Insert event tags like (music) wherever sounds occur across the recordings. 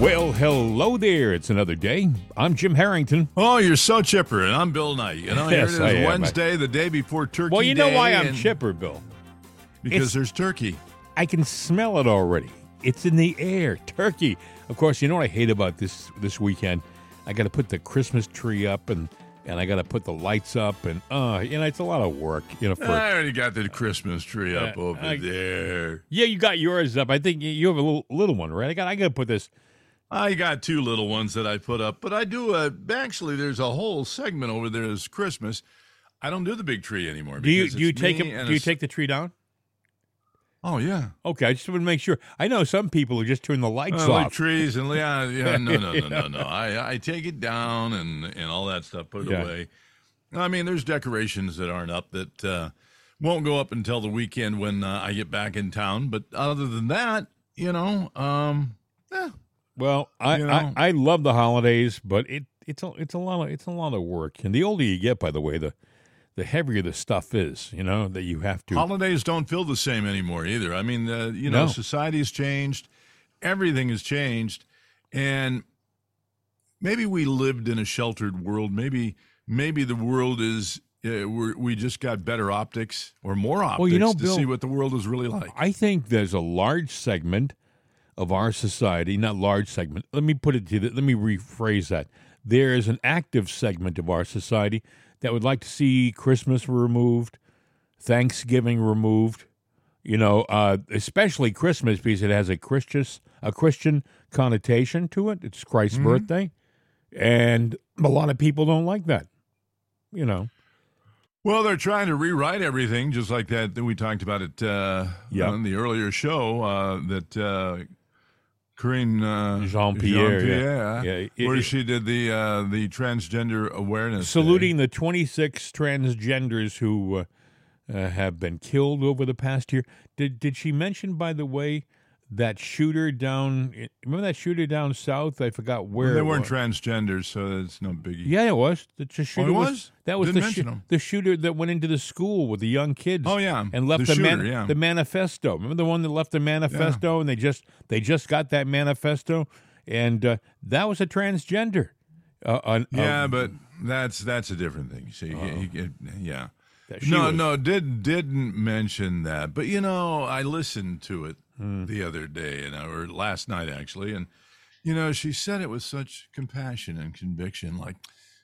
Well, hello there. It's another day. I'm Jim Harrington. Oh, you're so chipper, and I'm Bill Knight. You know, here Yes, it is. Wednesday, the day before Turkey Well, you know Day, why I'm chipper, Bill. Because It's- there's turkey. I can smell it already. It's in the air. Turkey. Of course, you know what I hate about this this weekend? I got to put the Christmas tree up and and I got to put the lights up and uh, you know, it's a lot of work, you know, for I already got the Christmas tree up Uh, over I- there. Yeah, you got yours up. I think you have a little little one, right? I got I got to put this I got two little ones that I put up, but I do. Uh, actually, there's a whole segment over there is Christmas. I don't do the big tree anymore. Do you do you take do a you take the tree down? Oh yeah, Okay, I just want to make sure. I know some people who just turn the lights like off. trees and yeah, yeah. No, no, no, no, (laughs) no. I I take it down and and all that stuff. Put it Yeah. away. I mean, there's decorations that aren't up that uh, won't go up until the weekend when uh, I get back in town. But other than that, you know, um, yeah, Well, I, You I, know? I love the holidays, but it it's a it's a lot of it's a lot of work. And the older you get, by the way, the the heavier the stuff is. You know that you have to. holidays don't feel the same anymore either. I mean, uh, you know, No. society's changed, everything has changed, and maybe we lived in a sheltered world. Maybe maybe the world is. Uh, we're, we just got better optics or more optics you know, to Bill- see what the world is really like. I think there's a large segment of our society, not large segment. Let me put it to you. Let me rephrase that. There is an active segment of our society that would like to see Christmas removed, Thanksgiving removed. You know, uh, especially Christmas because it has a Christian a Christian connotation to it. It's Christ's birthday, and a lot of people don't like that. You know, Well, they're trying to rewrite everything, just like that. that we talked about it uh, Yeah. on the earlier show uh, that uh, Karine uh, yeah. Jean-Pierre, Yeah, it- where it- she did the uh, the transgender awareness. Day. saluting the 26 transgenders who uh, uh, have been killed over the past year. Did did she mention, by the way, that shooter down? Remember that shooter down south? I forgot where. they it weren't was. transgenders, so it's no biggie. Yeah, it was. The, the shooter it was? that was Didn't the him. the shooter that went into the school with the young kids. Oh, yeah. and left The the, man- yeah. the manifesto. Remember the one that left the manifesto, and they just they just got that manifesto, and uh, that was a transgender. Uh, an- Yeah, but that's that's a different thing. See, you get- yeah. That she No, was- no, did didn't mention that. But you know, I listened to it Hmm. the other day, and or last night actually, and you know, she said it with such compassion and conviction, like,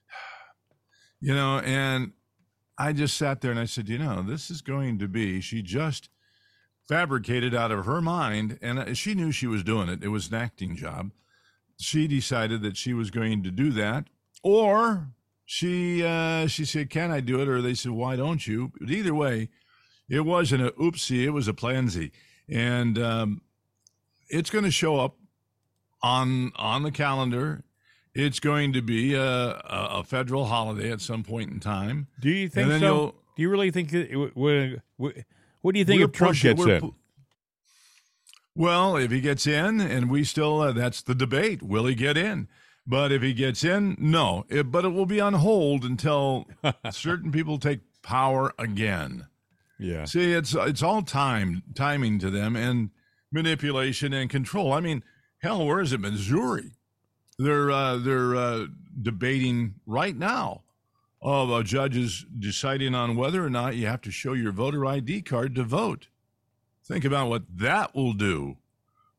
(sighs) you know, and I just sat there and I said, you know, this is going to be. She just fabricated out of her mind, and uh, she knew she was doing it. It was an acting job. She decided that she was going to do that, or she uh, she said, "Can I do it?" Or they said, "Why don't you?" But either way, it wasn't a oopsie; it was a plansy, and um, it's going to show up on on the calendar. It's going to be a, a, a federal holiday at some point in time. Do you think so? Do you really think that? It, w- w- w- what do you think if Trump pushing- gets in? Well, if he gets in, and we still, uh, that's the debate. Will he get in? But if he gets in, no. It, but it will be on hold until (laughs) certain people take power again. yeah, See, it's it's all time timing to them and manipulation and control. I mean, hell, where is it? Missouri. They're uh, they're uh, debating right now of uh, judges deciding on whether or not you have to show your voter ID card to vote. Think about what that will do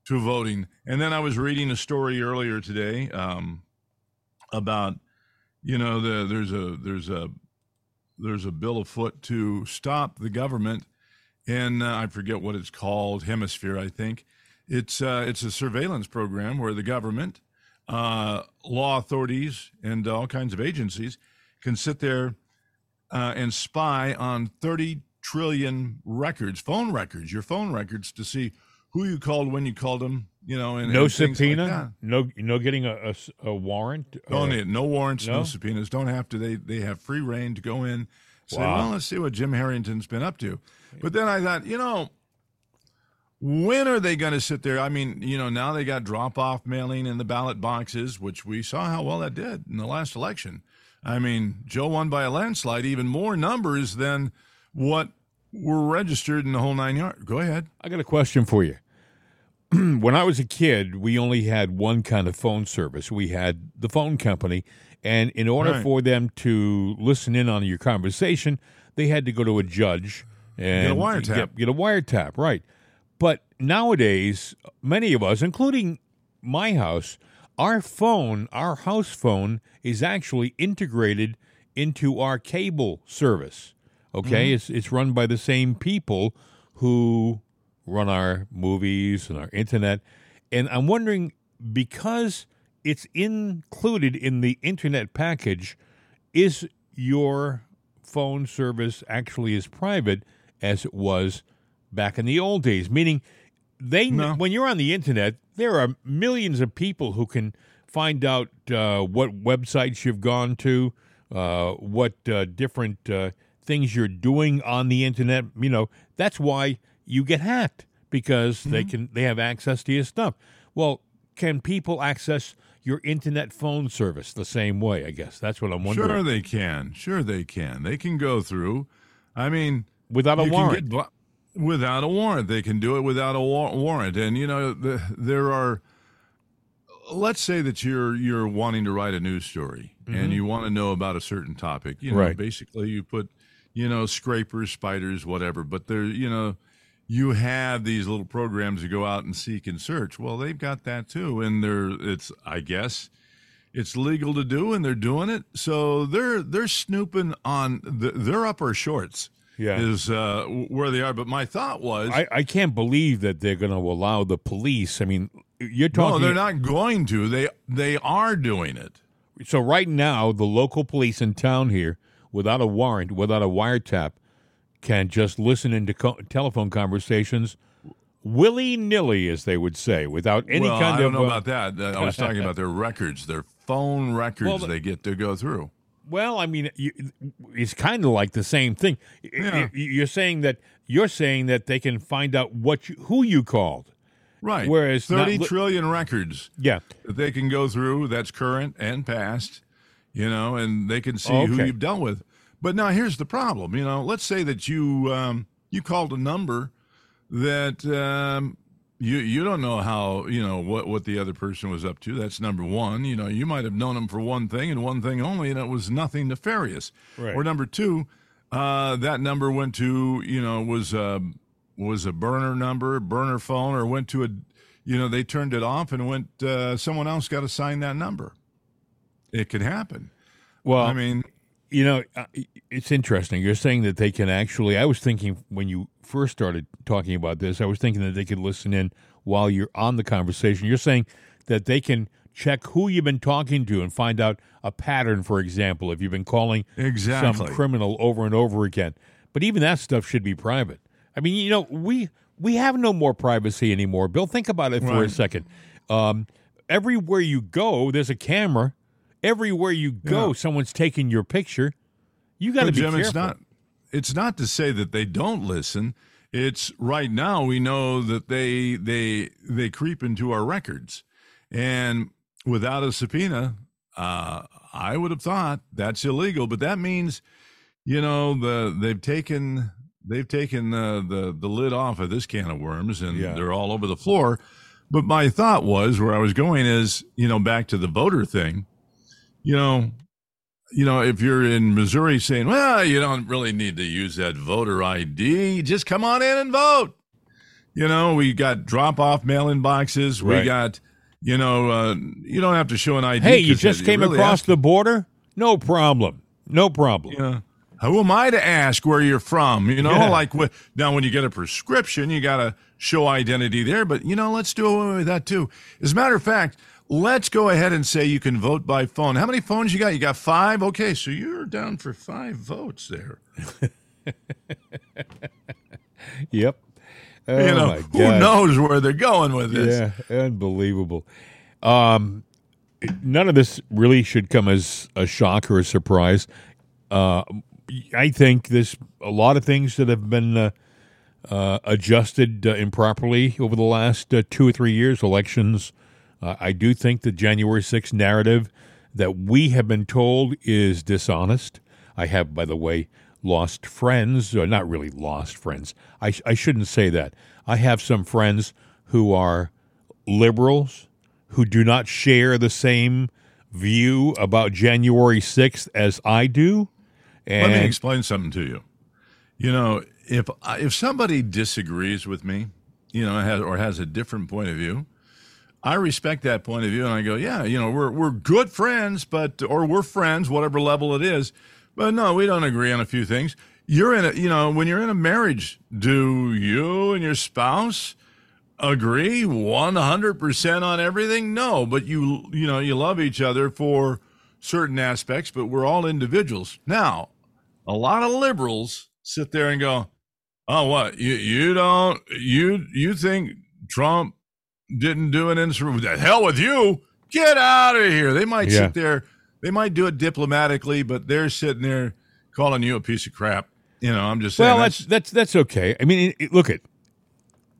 to voting. And then I was reading a story earlier today um, about, you know, the there's a there's a there's a bill afoot to stop the government, and uh, I forget what it's called, Hemisphere, I think. It's uh, it's a surveillance program where the government, uh, law authorities, and all kinds of agencies can sit there uh, and spy on 30 trillion records, phone records, your phone records, to see who you called, when you called them, you know, and no and things like no no getting a a warrant. Don't or- uh, need no warrants, no? No? subpoenas. Don't have to. They they have free reign to go in. Say, Wow. well, let's see what Jim Harrington's been up to. But then I thought, you know, when are they going to sit there? I mean, you know, now they got drop off mailing in the ballot boxes, which we saw how well that did in the last election. I mean, Joe won by a landslide, even more numbers than what were registered in the whole nine yards. Go ahead. I got a question for you. (clears throat) when I was a kid, we only had one kind of phone service. We had the phone company, and in order Right. for them to listen in on your conversation, they had to go to a judge and wiretap. Get, get a wiretap, right? But nowadays, many of us, including my house, our phone, our house phone, is actually integrated into our cable service. Okay, it's it's run by the same people who run our movies and our internet, and I'm wondering because it's included in the internet package, is your phone service actually as private as it was back in the old days? Meaning, they No. when you're on the internet, there are millions of people who can find out uh, what websites you've gone to, uh, what uh, different uh, things you're doing on the internet. You know, that's why you get hacked because they mm-hmm. can they have access to your stuff. Well, can people access your internet phone service the same way? I guess that's what I'm wondering. Sure, they can. Sure, they can. They can go through. I mean, Without a warrant. bu- without a warrant. They can do it without a wa- warrant. And you know, the, there are. Let's say that you're you're wanting to write a news story and mm-hmm. you want to know about a certain topic. You know, Right. basically you put, you know, scrapers, spiders, whatever. But there, you know, you have these little programs to go out and seek and search. Well, they've got that too, and they're it's I guess it's legal to do, and they're doing it. So they're they're snooping on the, they're up our shorts Yeah. is uh, where they are. But my thought was, I, I can't believe that they're going to allow the police. I mean, you're talking. no, they're not going to. They they are doing it. So right now, the local police in town here, without a warrant, without a wiretap, can just listen into co- telephone conversations willy nilly, as they would say, without any well, kind of. I don't know uh, about that. I was (laughs) talking about their records, their phone records Well, the- they get to go through. Well, I mean, you, it's kind of like the same thing. Yeah. You're saying that you're saying that they can find out what you, who you called. Right. Whereas thirty li- trillion records Yeah. that they can go through that's current and past, you know, and they can see who you've dealt with. But now here's the problem, you know. Let's say that you um, you called a number that um, you you don't know how you know what what the other person was up to. That's number one. You know, you might have known them for one thing and one thing only, and it was nothing nefarious. Right. Or number two, uh, that number went to you know was a was a burner number, burner phone, or went to a you know they turned it off and went uh, someone else got assigned that number. It could happen. Well, I mean, You know, uh, it's interesting. You're saying that they can actually. I was thinking when you first started talking about this, I was thinking that they could listen in while you're on the conversation. You're saying that they can check who you've been talking to and find out a pattern, for example, if you've been calling Exactly. some criminal over and over again. But even that stuff should be private. I mean, you know, we we have no more privacy anymore. Bill, think about it for a second. Um, everywhere you go, there's a camera. Everywhere you go, Yeah. someone's taking your picture. You got to be Jim, careful. it's not. It's not to say that they don't listen. It's right now we know that they they they creep into our records, and without a subpoena, uh, I would have thought that's illegal. But that means, you know, the they've taken they've taken the the, the lid off of this can of worms, and Yeah. they're all over the floor. But my thought was where I was going is, you know, back to the voter thing. You know, you know, if you're in Missouri saying, well, you don't really need to use that voter ID, just come on in and vote. You know, we got drop off mail in boxes. We got, you know, uh, you don't have to show an ID. hey, you just it came really across the border? No problem. No problem. know, who am I to ask where you're from? You know, Yeah. like now when you get a prescription, you got to show identity there. But you know, let's do away with that too. As a matter of fact, let's go ahead and say you can vote by phone. How many phones you got? You got five. Okay, so you're down for five votes there. (laughs) Yep. Oh, you know, who knows where they're going with this? Yeah, unbelievable. Um, none of this really should come as a shock or a surprise. Uh, I think there's a lot of things that have been uh, uh, adjusted uh, improperly over the last uh, two or three years. Elections. Uh, I do think the January 6th narrative that we have been told is dishonest. I have, by the way, lost friends, or not really lost friends. I, I shouldn't say that. I have some friends who are liberals who do not share the same view about January 6th as I do. And Let me explain something to you. You know, if if somebody disagrees with me, you know, has, or has a different point of view, I respect that point of view, and I go, yeah, you know, we're we're good friends, but or we're friends, whatever level it is. But no, we don't agree on a few things. You're in a, you know, when you're in a marriage, do you and your spouse agree 100% on everything? No, but you you know, you love each other for certain aspects, but we're all individuals. Now, a lot of liberals sit there and go, "Oh, what? You you don't you you think Trump didn't do an instrument. The hell with you! Get out of here!" They might yeah. sit there. They might do it diplomatically, but they're sitting there calling you a piece of crap. You know, I'm just saying. Well, that's that's that's okay. I mean, it, look at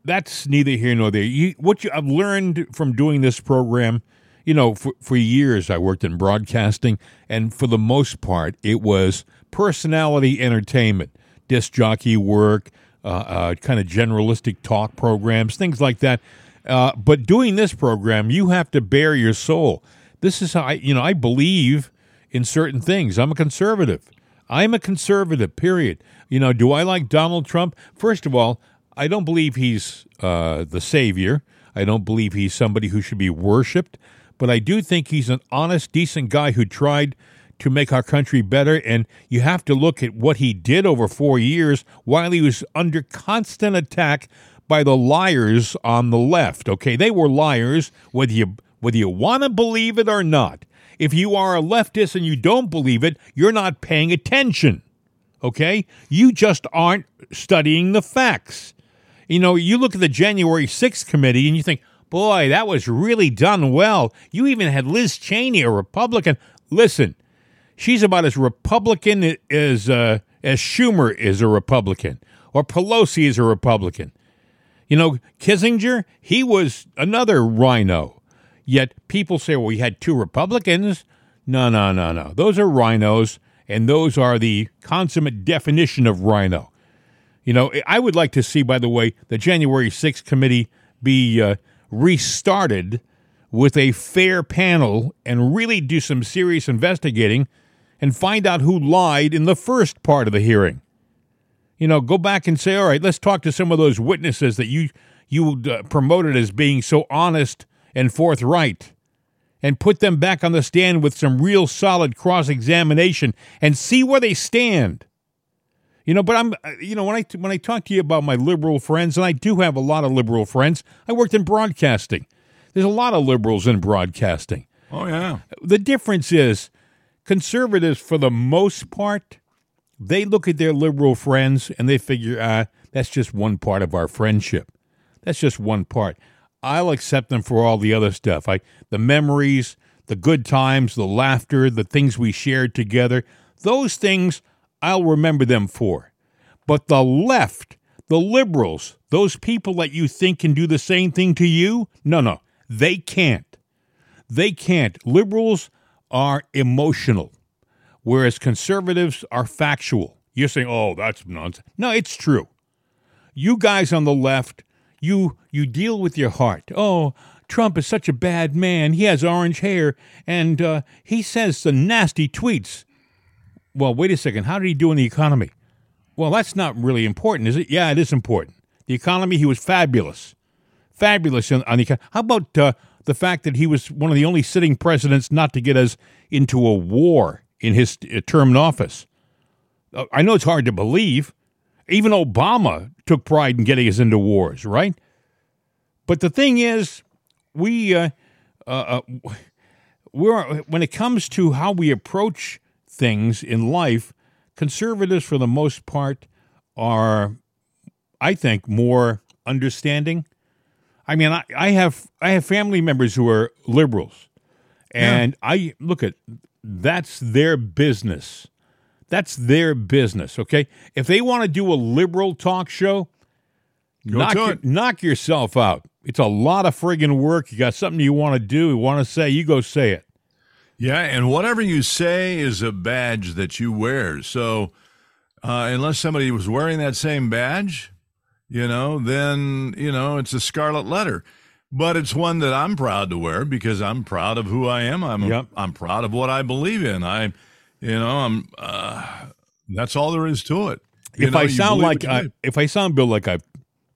that's neither here nor there. You, what you, I've learned from doing this program, you know, for, for years I worked in broadcasting, and for the most part, it was personality entertainment, disc jockey work, uh, uh, kind of generalistic talk programs, things like that. Uh, but doing this program, you have to bare your soul. This is how I, you know, I believe in certain things. I'm a conservative. I'm a conservative, period. You know, do I like Donald Trump? First of all, I don't believe he's uh, the savior. I don't believe he's somebody who should be worshiped. But I do think he's an honest, decent guy who tried to make our country better. And you have to look at what he did over four years while he was under constant attack by the liars on the left. Okay, they were liars, whether you whether you want to believe it or not. If you are a leftist and you don't believe it, you're not paying attention. Okay? You just aren't studying the facts. You know, you look at the January 6th committee and you think, boy, that was really done well. You even had Liz Cheney, a Republican. Listen, she's about as Republican as, uh, as Schumer is a Republican or Pelosi is a Republican. You know, Kinzinger, he was another rhino. Yet people say, well, we had two Republicans. No, no, no, no. Those are rhinos, and those are the consummate definition of rhino. You know, I would like to see, by the way, the January 6th committee be uh, restarted with a fair panel and really do some serious investigating and find out who lied in the first part of the hearing. You know, go back and say, all right, let's talk to some of those witnesses that you you uh, promoted as being so honest and forthright and put them back on the stand with some real solid cross examination and see where they stand. You know, but I'm, uh, you know, when I when I talk to you about my liberal friends, and I do have a lot of liberal friends. I worked in broadcasting. There's a lot of liberals in broadcasting. Oh yeah. The difference is, conservatives, for the most part, they look at their liberal friends and they figure, ah, that's just one part of our friendship. That's just one part. I'll accept them for all the other stuff. I the memories, the good times, the laughter, the things we shared together. Those things I'll remember them for. But the left, the liberals, those people that you think can do the same thing to you, no, no, they can't. They can't. Liberals are emotional, whereas conservatives are factual. You're saying, oh, that's nonsense. No, it's true. You guys on the left you you deal with your heart. Oh, Trump is such a bad man. He has orange hair and uh, he says some nasty tweets. Well, wait a second. How did he do in the economy? Well, that's not really important, is it? Yeah, it is important. The economy, he was fabulous, fabulous on, on the. How about uh, the fact that he was one of the only sitting presidents not to get us into a war in his uh, term in office? Uh, I know it's hard to believe. Even Obama took pride in getting us into wars, right? But the thing is, we uh, uh, uh, we're when it comes to how we approach things in life, conservatives for the most part are, I think, more understanding. I mean, I, I have I have family members who are liberals, and yeah. I look at that's their business. That's their business, okay? If they want to do a liberal talk show, knock, your, knock yourself out. It's a lot of friggin' work. You got something you want to do, you want to say, you go say it. Yeah, and whatever you say is a badge that you wear. So uh, unless somebody was wearing that same badge, you know, then, you know, it's a scarlet letter. But it's one that I'm proud to wear because I'm proud of who I am. I'm Yep. I'm proud of what I believe in. I, you know, I'm. Uh, that's all there is to it. You if know, I sound like I, if I sound Bill like I've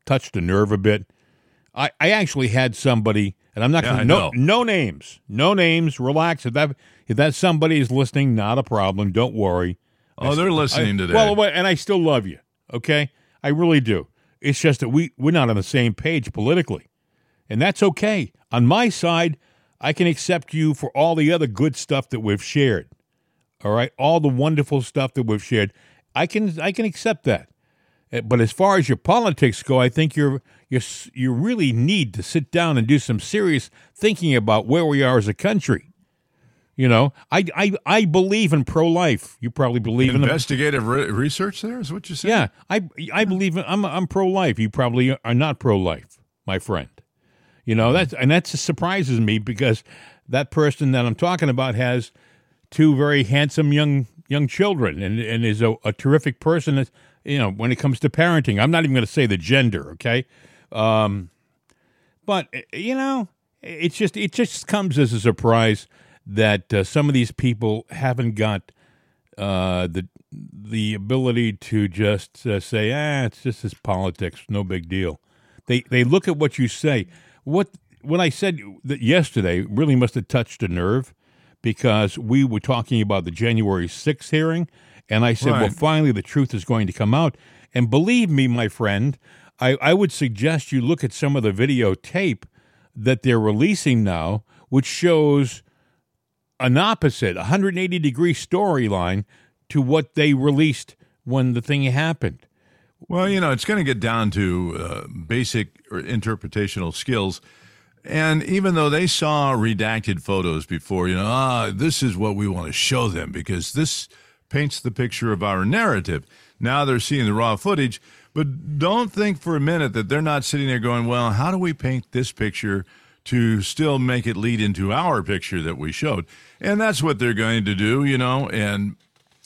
touched a nerve a bit, I, I actually had somebody, and I'm not Yeah, gonna, no no names, no names. Relax. If that if that somebody is listening, not a problem. Don't worry. oh, they're listening I- today. Well, and I still love you. Okay, I really do. It's just that we we're not on the same page politically, and that's okay. On my side, I can accept you for all the other good stuff that we've shared. All right, all the wonderful stuff that we've shared, I can I can accept that. Uh, But as far as your politics go, I think you're you you really need to sit down and do some serious thinking about where we are as a country. You know, I I, I believe in pro life. You probably believe in Investigative re- research. There is what you say. yeah, I I believe in, I'm I'm pro life. You probably are not pro life, my friend. You know that's and that surprises me because that person that I'm talking about has two very handsome young young children and and is a, a terrific person. That's, you know, when it comes to parenting, I'm not even going to say the gender. Okay, um, but uh, you know, it's just it just comes as a surprise that uh, some of these people haven't got uh, the the ability to just uh, say, ah, it's just this politics, no big deal. They they look at what you say. What what I said that yesterday really must have touched a nerve because we were talking about the January 6th hearing, and I said, well, finally the truth is going to come out. And believe me, my friend, I, I would suggest you look at some of the videotape that they're releasing now, which shows an opposite, 180 degree storyline to what they released when the thing happened. Well, you know, it's going to get down to uh, basic interpretational skills. And even though they saw redacted photos before, you know, ah, this is what we want to show them because this paints the picture of our narrative. Now they're seeing the raw footage, but don't think for a minute that they're not sitting there going, well, how do we paint this picture to still make it lead into our picture that we showed? And that's what they're going to do, you know, and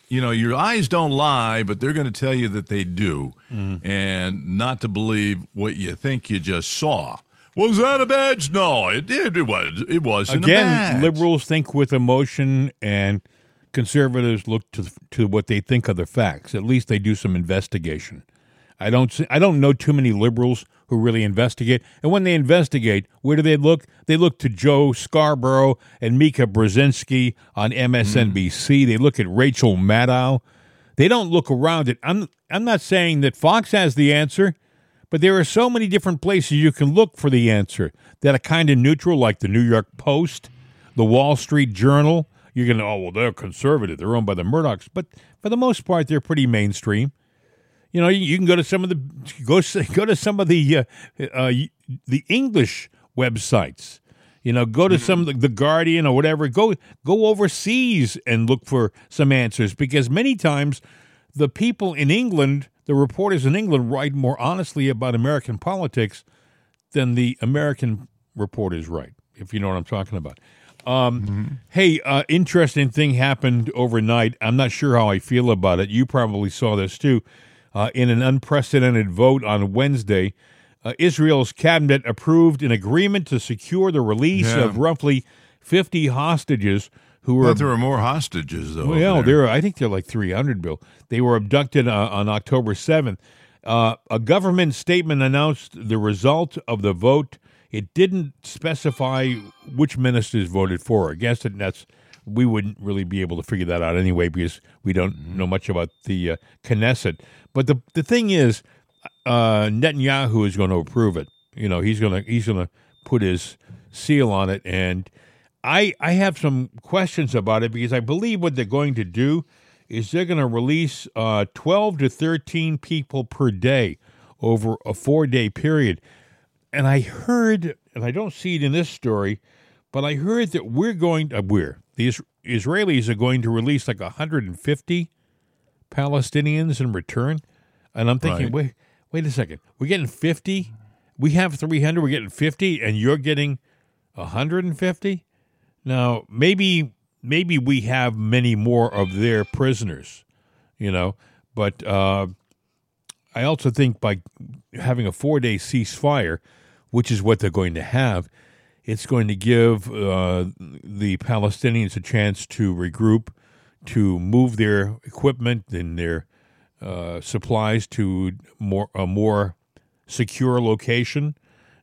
you know, your eyes don't lie, but they're going to tell you that they do, mm-hmm. and not to believe what you think you just saw. Was that a badge? No, it did. It was. It wasn't a Again, liberals think with emotion, and conservatives look to to what they think are the facts. At least they do some investigation. I don't see, I don't know too many liberals who really investigate. And when they investigate, where do they look? They look to Joe Scarborough and Mika Brzezinski on MSNBC. Hmm. They look at Rachel Maddow. They don't look around it. I'm I'm not saying that Fox has the answer, but there are so many different places you can look for the answer that are kind of neutral, like the New York Post, the Wall Street Journal. You're going to, oh, well, they're conservative. They're owned by the Murdochs. But for the most part, they're pretty mainstream. You know, you, you can go to some of the go (laughs) go to some of the uh, uh, the English websites. You know, go to some of the, Guardian or whatever. Go go overseas and look for some answers because many times the people in England, the reporters in England, write more honestly about American politics than the American reporters write. If you know what I'm talking about. Um, Hey, uh, interesting thing happened overnight. I'm not sure how I feel about it. You probably saw this too. Uh, in an unprecedented vote on Wednesday, uh, Israel's cabinet approved an agreement to secure the release Yeah. of roughly 50 hostages who were But there were more hostages, though. well, there. there. I think they're like 300, Bill. They were abducted uh, on October 7th. Uh, a government statement announced the result of the vote. It didn't specify which ministers voted for or against it, that's we wouldn't really be able to figure that out anyway because we don't know much about the uh, Knesset. But the the thing is, uh, Netanyahu is going to approve it. You know, he's going to he's going to put his seal on it, and I I have some questions about it because I believe what they're going to do is they're going to release uh, twelve to thirteen people per day over a four day period, and I heard, and I don't see it in this story, but I heard that we're going to, we're the Israelis are going to release like 150 Palestinians in return, and I'm thinking, Right. wait, wait a second, we're getting 50, we have 300, we're getting 50, and you're getting 150. Now, maybe maybe we have many more of their prisoners, you know, but uh, I also think by having a four day ceasefire, which is what they're going to have, it's going to give uh, the Palestinians a chance to regroup, to move their equipment and their uh, supplies to more a more secure location,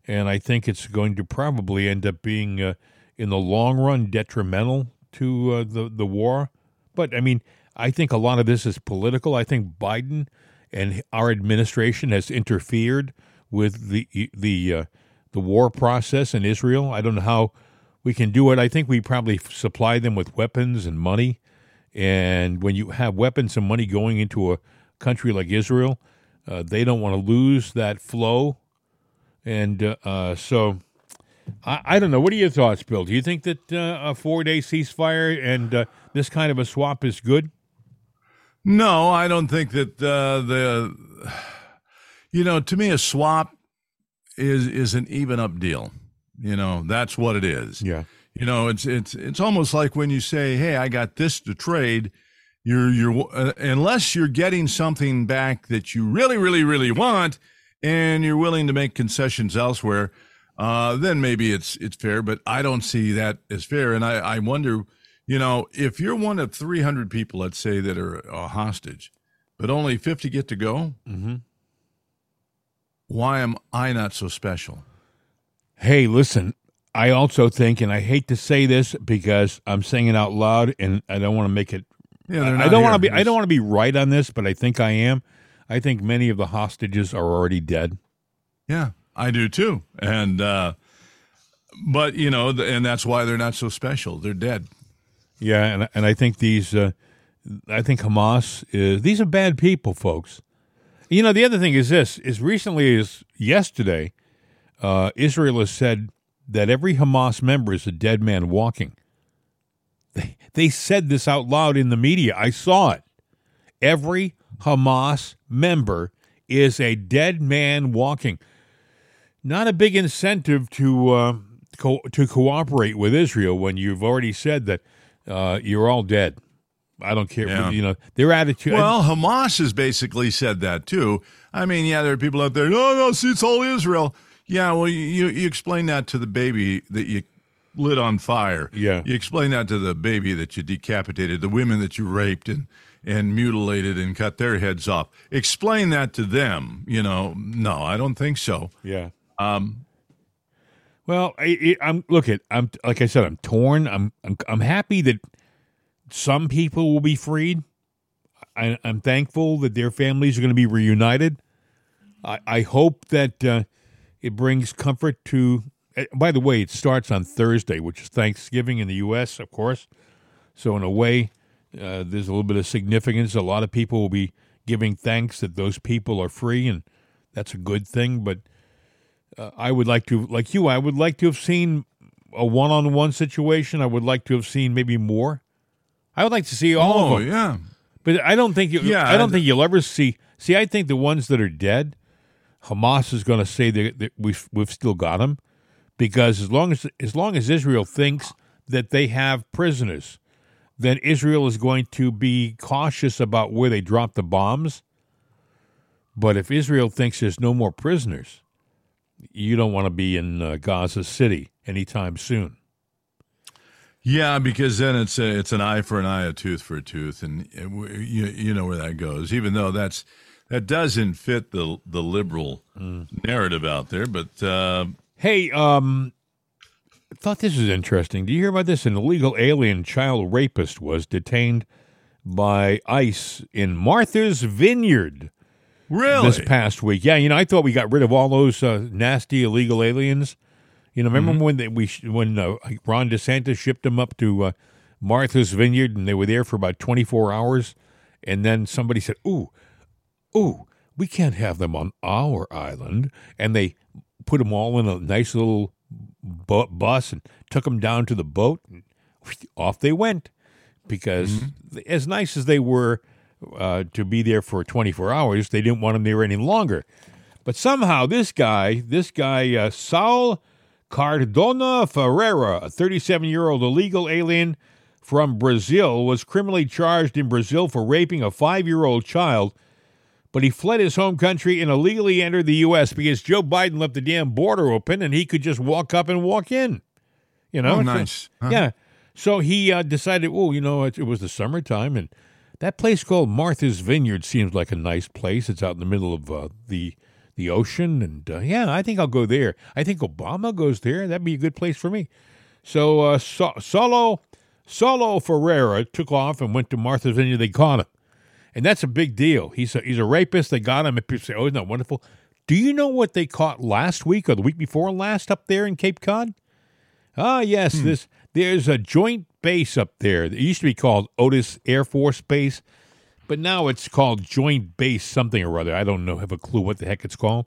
and I think it's going to probably end up being uh, in the long run detrimental to uh, the the war. But I mean, I think a lot of this is political. I think Biden and our administration has interfered with the the uh, the war process in Israel. I don't know how we can do it. I think we probably supply them with weapons and money. And when you have weapons and money going into a country like Israel, uh, they don't want to lose that flow. And uh, uh, so I, I, don't know. What are your thoughts, Bill? Do you think that uh, a four day ceasefire and uh, this kind of a swap is good? No, I don't think that uh, the, (sighs) you know, to me, a swap is is an even up deal. You know, that's what it is. Yeah. You know, it's it's it's almost like when you say, "Hey, I got this to trade." You're you're uh, unless you're getting something back that you really really really want, and you're willing to make concessions elsewhere, uh, then maybe it's it's fair. But I don't see that as fair, and I I wonder, you know, if you're one of 300 people, let's say that are a hostage, but only 50 get to go. Mm-hmm why am I not so special? Hey, listen, I also think, and I hate to say this because I'm saying it out loud, and I don't want to make it. Yeah, I don't want to be. I don't want to be right on this, but I think I am. I think many of the hostages are already dead. Yeah, I do too, and uh, but you know, and that's why they're not so special. They're dead. Yeah, and and I think these. Uh, I think Hamas is. These are bad people, folks. You know, the other thing is this: as recently as yesterday, uh, Israel has said that every Hamas member is a dead man walking. They, they said this out loud in the media. I saw it. Every Hamas member is a dead man walking. Not a big incentive to uh, co- to cooperate with Israel when you've already said that uh, you're all dead. I don't care. Yeah. You know, their attitude. Well, Hamas has basically said that too. I mean, yeah, there are people out there. No, no, see, it's all Israel. Yeah, well, you you explain that to the baby that you lit on fire. Yeah, you explain that to the baby that you decapitated, the women that you raped and and mutilated and cut their heads off. Explain that to them. You know, no, I don't think so. Yeah. Um. Well, I, am look at I'm like I said, I'm torn. I'm I'm, I'm happy that some people will be freed. I, am thankful that their families are going to be reunited. I, I hope that uh, it brings comfort to. Eh, by the way, it starts on Thursday, which is Thanksgiving in the U.S., of course. So, in a way, uh, there's a little bit of significance. A lot of people will be giving thanks that those people are free, and that's a good thing. But uh, I would like to, like you, I would like to have seen a one on one situation. I would like to have seen maybe more. I would like to see all oh, of them. yeah. But I don't think you. Yeah, I don't think you'll ever see. See, I think the ones that are dead, Hamas is going to say that, that we've we've still got them, because as long as as long as Israel thinks that they have prisoners, then Israel is going to be cautious about where they drop the bombs. But if Israel thinks there's no more prisoners, you don't want to be in uh, Gaza City anytime soon. Yeah, because then it's a, it's an eye for an eye, a tooth for a tooth, and you you know where that goes. Even though that's that doesn't fit the the liberal mm. narrative out there, but uh, hey, um, I thought this was interesting. Do you hear about this? An illegal alien child rapist was detained by ICE in Martha's Vineyard. Really? This past week, yeah. You know, I thought we got rid of all those uh, nasty illegal aliens. You know, remember mm-hmm. when they, we when uh, Ron DeSantis shipped them up to uh, Martha's Vineyard and they were there for about 24 hours, and then somebody said, "Ooh, ooh, we can't have them on our island," and they put them all in a nice little bu- bus and took them down to the boat, and off they went. Because mm-hmm. as nice as they were uh, to be there for 24 hours, they didn't want them there any longer. But somehow this guy, this guy uh, Saul Cardona Ferreira, a 37 year old illegal alien from Brazil, was criminally charged in Brazil for raping a five year old child but he fled his home country and illegally entered the U.S. because Joe Biden left the damn border open and he could just walk up and walk in. You know, Oh, nice. Huh? yeah. So he uh, decided, oh, you know, it, it was the summertime, and that place called Martha's Vineyard seems like a nice place. It's out in the middle of uh, the the ocean, and uh, yeah, I think I'll go there. I think Obama goes there. That'd be a good place for me. So uh, so- Solo Solo Ferreira took off and went to Martha's Vineyard. They caught him, and that's a big deal. He's a, he's a rapist. They got him, and people say, "Oh, isn't that wonderful?" Do you know what they caught last week or the week before last up there in Cape Cod? Ah, yes, this there's a joint base up there. It used to be called Otis Air Force Base, but now it's called Joint Base something or other. I don't know, have a clue what the heck it's called.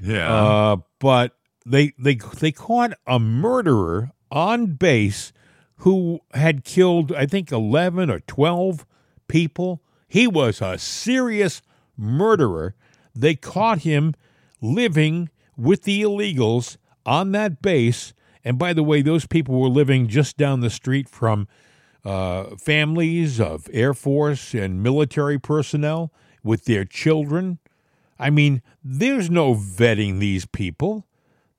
Yeah. Uh, but they they they caught a murderer on base who had killed I think eleven or twelve people. He was a serious murderer. They caught him living with the illegals on that base. And by the way, those people were living just down the street from uh, families of Air Force and military personnel with their children. I mean, there's no vetting these people.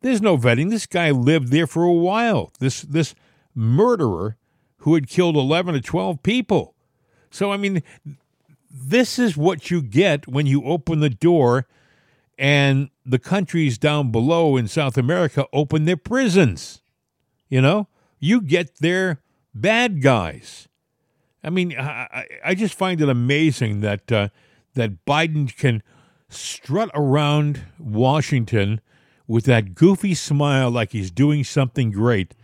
There's no vetting. This guy lived there for a while. This this murderer who had killed 11 or 12 people. So I mean, this is what you get when you open the door and the countries down below in South America open their prisons. You know, you get their bad guys. I mean, I, I- just find it amazing that uh, that Biden can strut around Washington with that goofy smile like he's doing something great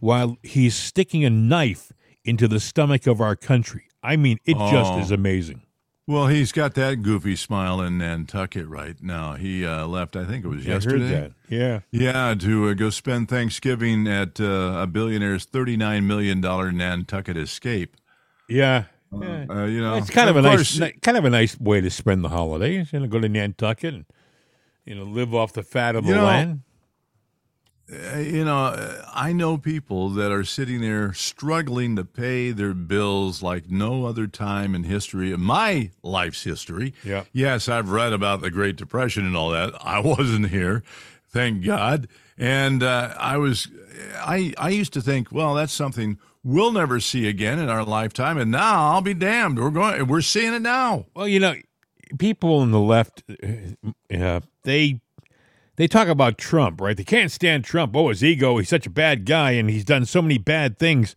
while he's sticking a knife into the stomach of our country. I mean, it just Oh. is amazing. Well, he's got that goofy smile in Nantucket right now. He uh, left, I think it was yesterday. Yeah. Yeah, to uh, go spend Thanksgiving at uh, a billionaire's $39 million Nantucket escape. Yeah. Uh, you know, it's kind of, a nice, course, ni- kind of a nice way to spend the holidays. You know, go to Nantucket and you know live off the fat of the know, land. Uh, you know, uh, I know people that are sitting there struggling to pay their bills like no other time in history, in my life's history. Yeah. Yes, I've read about the Great Depression and all that. I (laughs) wasn't here, thank God. And uh, I was, I, I used to think, well, that's something we'll never see again in our lifetime. And now I'll be damned. We're going, we're seeing it now. Well, you know, people on the left, uh, they they talk about Trump, right? They can't stand Trump. Oh, his ego. He's such a bad guy, and he's done so many bad things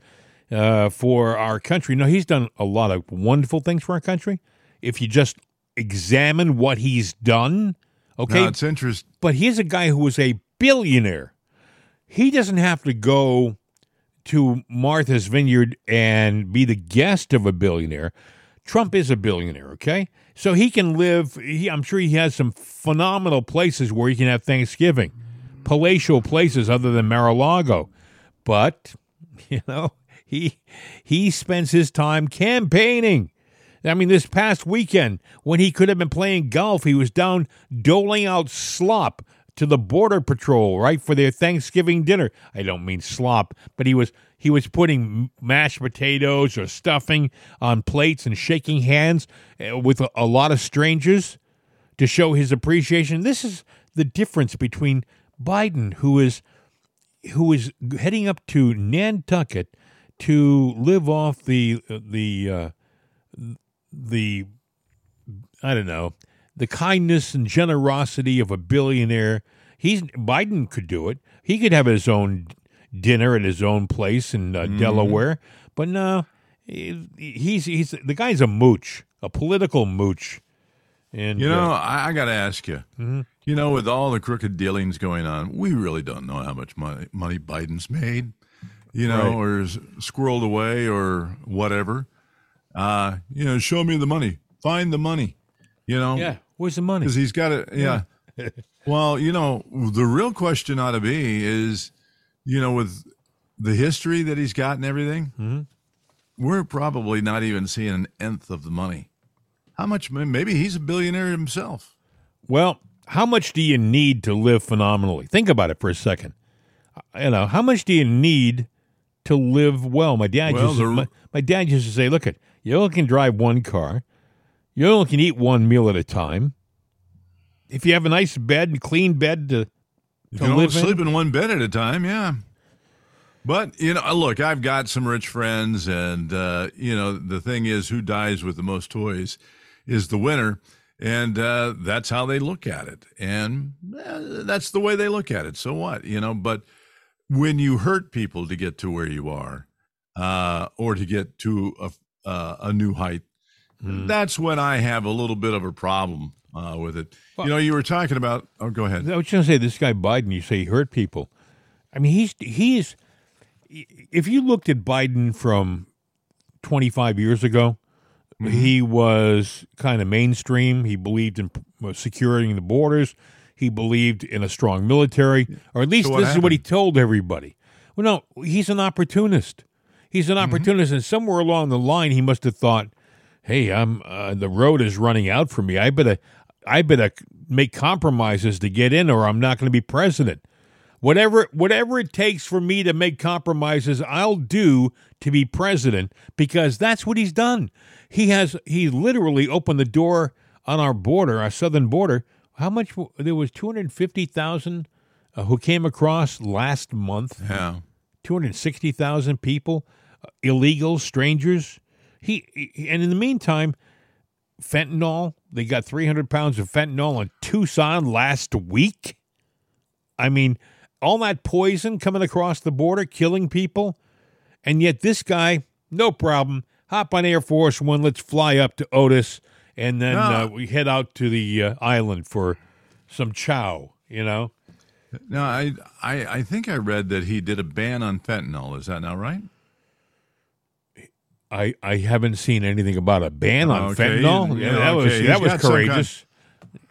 uh, for our country. No, he's done a lot of wonderful things for our country. If you just examine what he's done, okay. Now, it's interesting. but he's a guy who was a billionaire. He doesn't have to go to Martha's Vineyard and be the guest of a billionaire. Trump is a billionaire, okay? So he can live, he, I'm sure he has some phenomenal places where he can have Thanksgiving, palatial places other than Mar-a-Lago. But, (laughs) you know, he he spends his time campaigning. I mean, this past weekend, when he could have been playing golf, he was down doling out slop to the border patrol, right, for their Thanksgiving dinner. I don't mean slop, but he was he was putting mashed potatoes or stuffing on plates and shaking hands uh, with a lot of strangers to show his appreciation. This is the difference between Biden, who is who is heading up to Nantucket to live off the the uh, the I don't know the kindness and generosity of a billionaire. He's Biden could do it. He could have his own dinner at his own place in uh, Delaware, but no, he- he's he's the guy's a mooch, a political mooch. And You know, uh, I, I got to ask you. You know, with all the crooked dealings going on, we really don't know how much money, money Biden's made. You know, Right. or is squirreled away or whatever. Uh, you know, show me the money. Find the money. You know, yeah, where's the money? because he's got it. Yeah. (laughs) well, you know, the real question ought to be is, you know, with the history that he's got and everything, Mhm. we're probably not even seeing an nth of the money. How much? Maybe he's a billionaire himself. Well, how much do you need to live phenomenally? Think about it for a second. Uh, You know, how much do you need to live well? My dad Well, used to, my, my dad used to say, "Look at you only can drive one car. You only can eat one meal at a time. If you have a nice bed and clean bed to, You only in, sleep in one bed at a time, yeah. But you know, look, I've got some rich friends, and uh, you know, the thing is, who dies with the most toys is the winner, and uh, that's how they look at it, and eh, that's the way they look at it. So what, you know? But when you hurt people to get to where you are, uh, or to get to a uh, a new height, Hmm. that's when I have a little bit of a problem uh, with it. Well- you know, you were talking about. Oh, go ahead. I was just going to say this guy Biden. You say he hurt people. I mean, he's he's. If you looked at Biden from twenty five years ago, he was kind of mainstream. He believed in uh, securing the borders. He believed in a strong military, or at least So this is what he told everybody. Well, no, he's an opportunist. He's an opportunist, and somewhere along the line, he must have thought, "Hey, I'm uh, the road is running out for me. I better, I better make compromises to get in, or I'm not going to be president. Whatever, whatever it takes for me to make compromises, I'll do to be president because that's what he's done. He has, he literally opened the door on our border, our southern border. How much? There was two hundred fifty thousand uh, who came across last month. Yeah. 260,000 people, uh, illegals, strangers. He, he- and in the meantime, fentanyl. They got 300 pounds of fentanyl in Tucson last week. I mean, all that poison coming across the border, killing people, and yet this guy, no problem. Hop on Air Force One. Let's fly up to Otis, and then No. uh, we head out to the uh, island for some chow. You know. No, I, I I think I read that he did a ban on fentanyl. Is that not right? I, I haven't seen anything about a ban on Okay, fentanyl. Yeah, that was okay, he's that was some kind- courageous.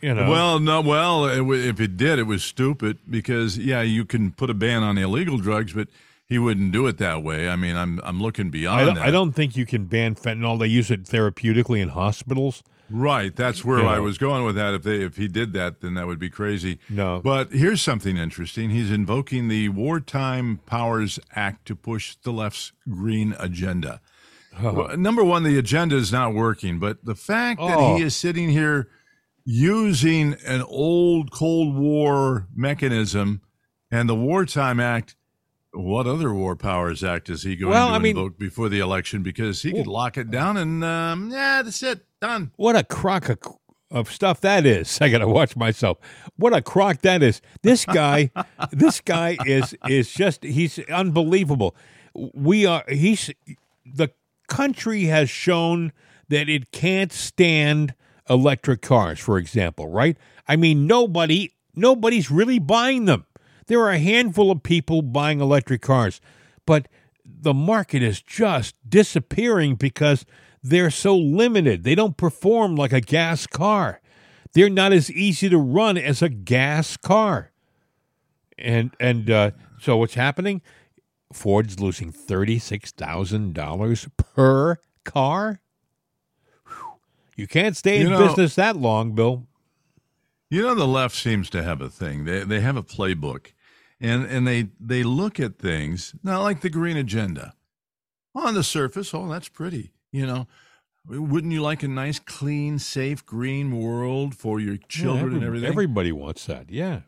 You know, Well, no, well, it, if it did, it was stupid because yeah, you can put a ban on illegal drugs, but he wouldn't do it that way. I mean, I'm I'm looking beyond I don't, that. I don't think you can ban fentanyl. They use it therapeutically in hospitals. Right, that's where You I know. was going with that. If they if he did that, then that would be crazy. No. But here's something interesting. He's invoking the Wartime Powers Act to push the left's green agenda. Well, number one, the agenda is not working, but the fact that Oh. he is sitting here using an old Cold War mechanism and the Wartime Act. What other War Powers Act is he going Well, to I mean- invoke before the election? Because he could lock it down and um, yeah, that's it, done. What a crock of, of stuff that is. (laughs) I got to watch myself. What a crock that is. This guy, (laughs) this guy is is just he's unbelievable. We are he's the country has shown that it can't stand electric cars, for example, right? I mean, nobody nobody's really buying them. There are a handful of people buying electric cars, but the market is just disappearing because they're so limited. They don't perform like a gas car. They're not as easy to run as a gas car. And and uh, so what's happening? Ford's losing thirty six thousand dollars per car. Whew. You can't stay in know- business that long, Bill. You know, the left seems to have a thing. They they have a playbook, and and they they look at things not like the green agenda. On the surface, oh, that's pretty. You know, wouldn't you like a nice, clean, safe, green world for your children Yeah, and everything? Everybody wants that. Yeah.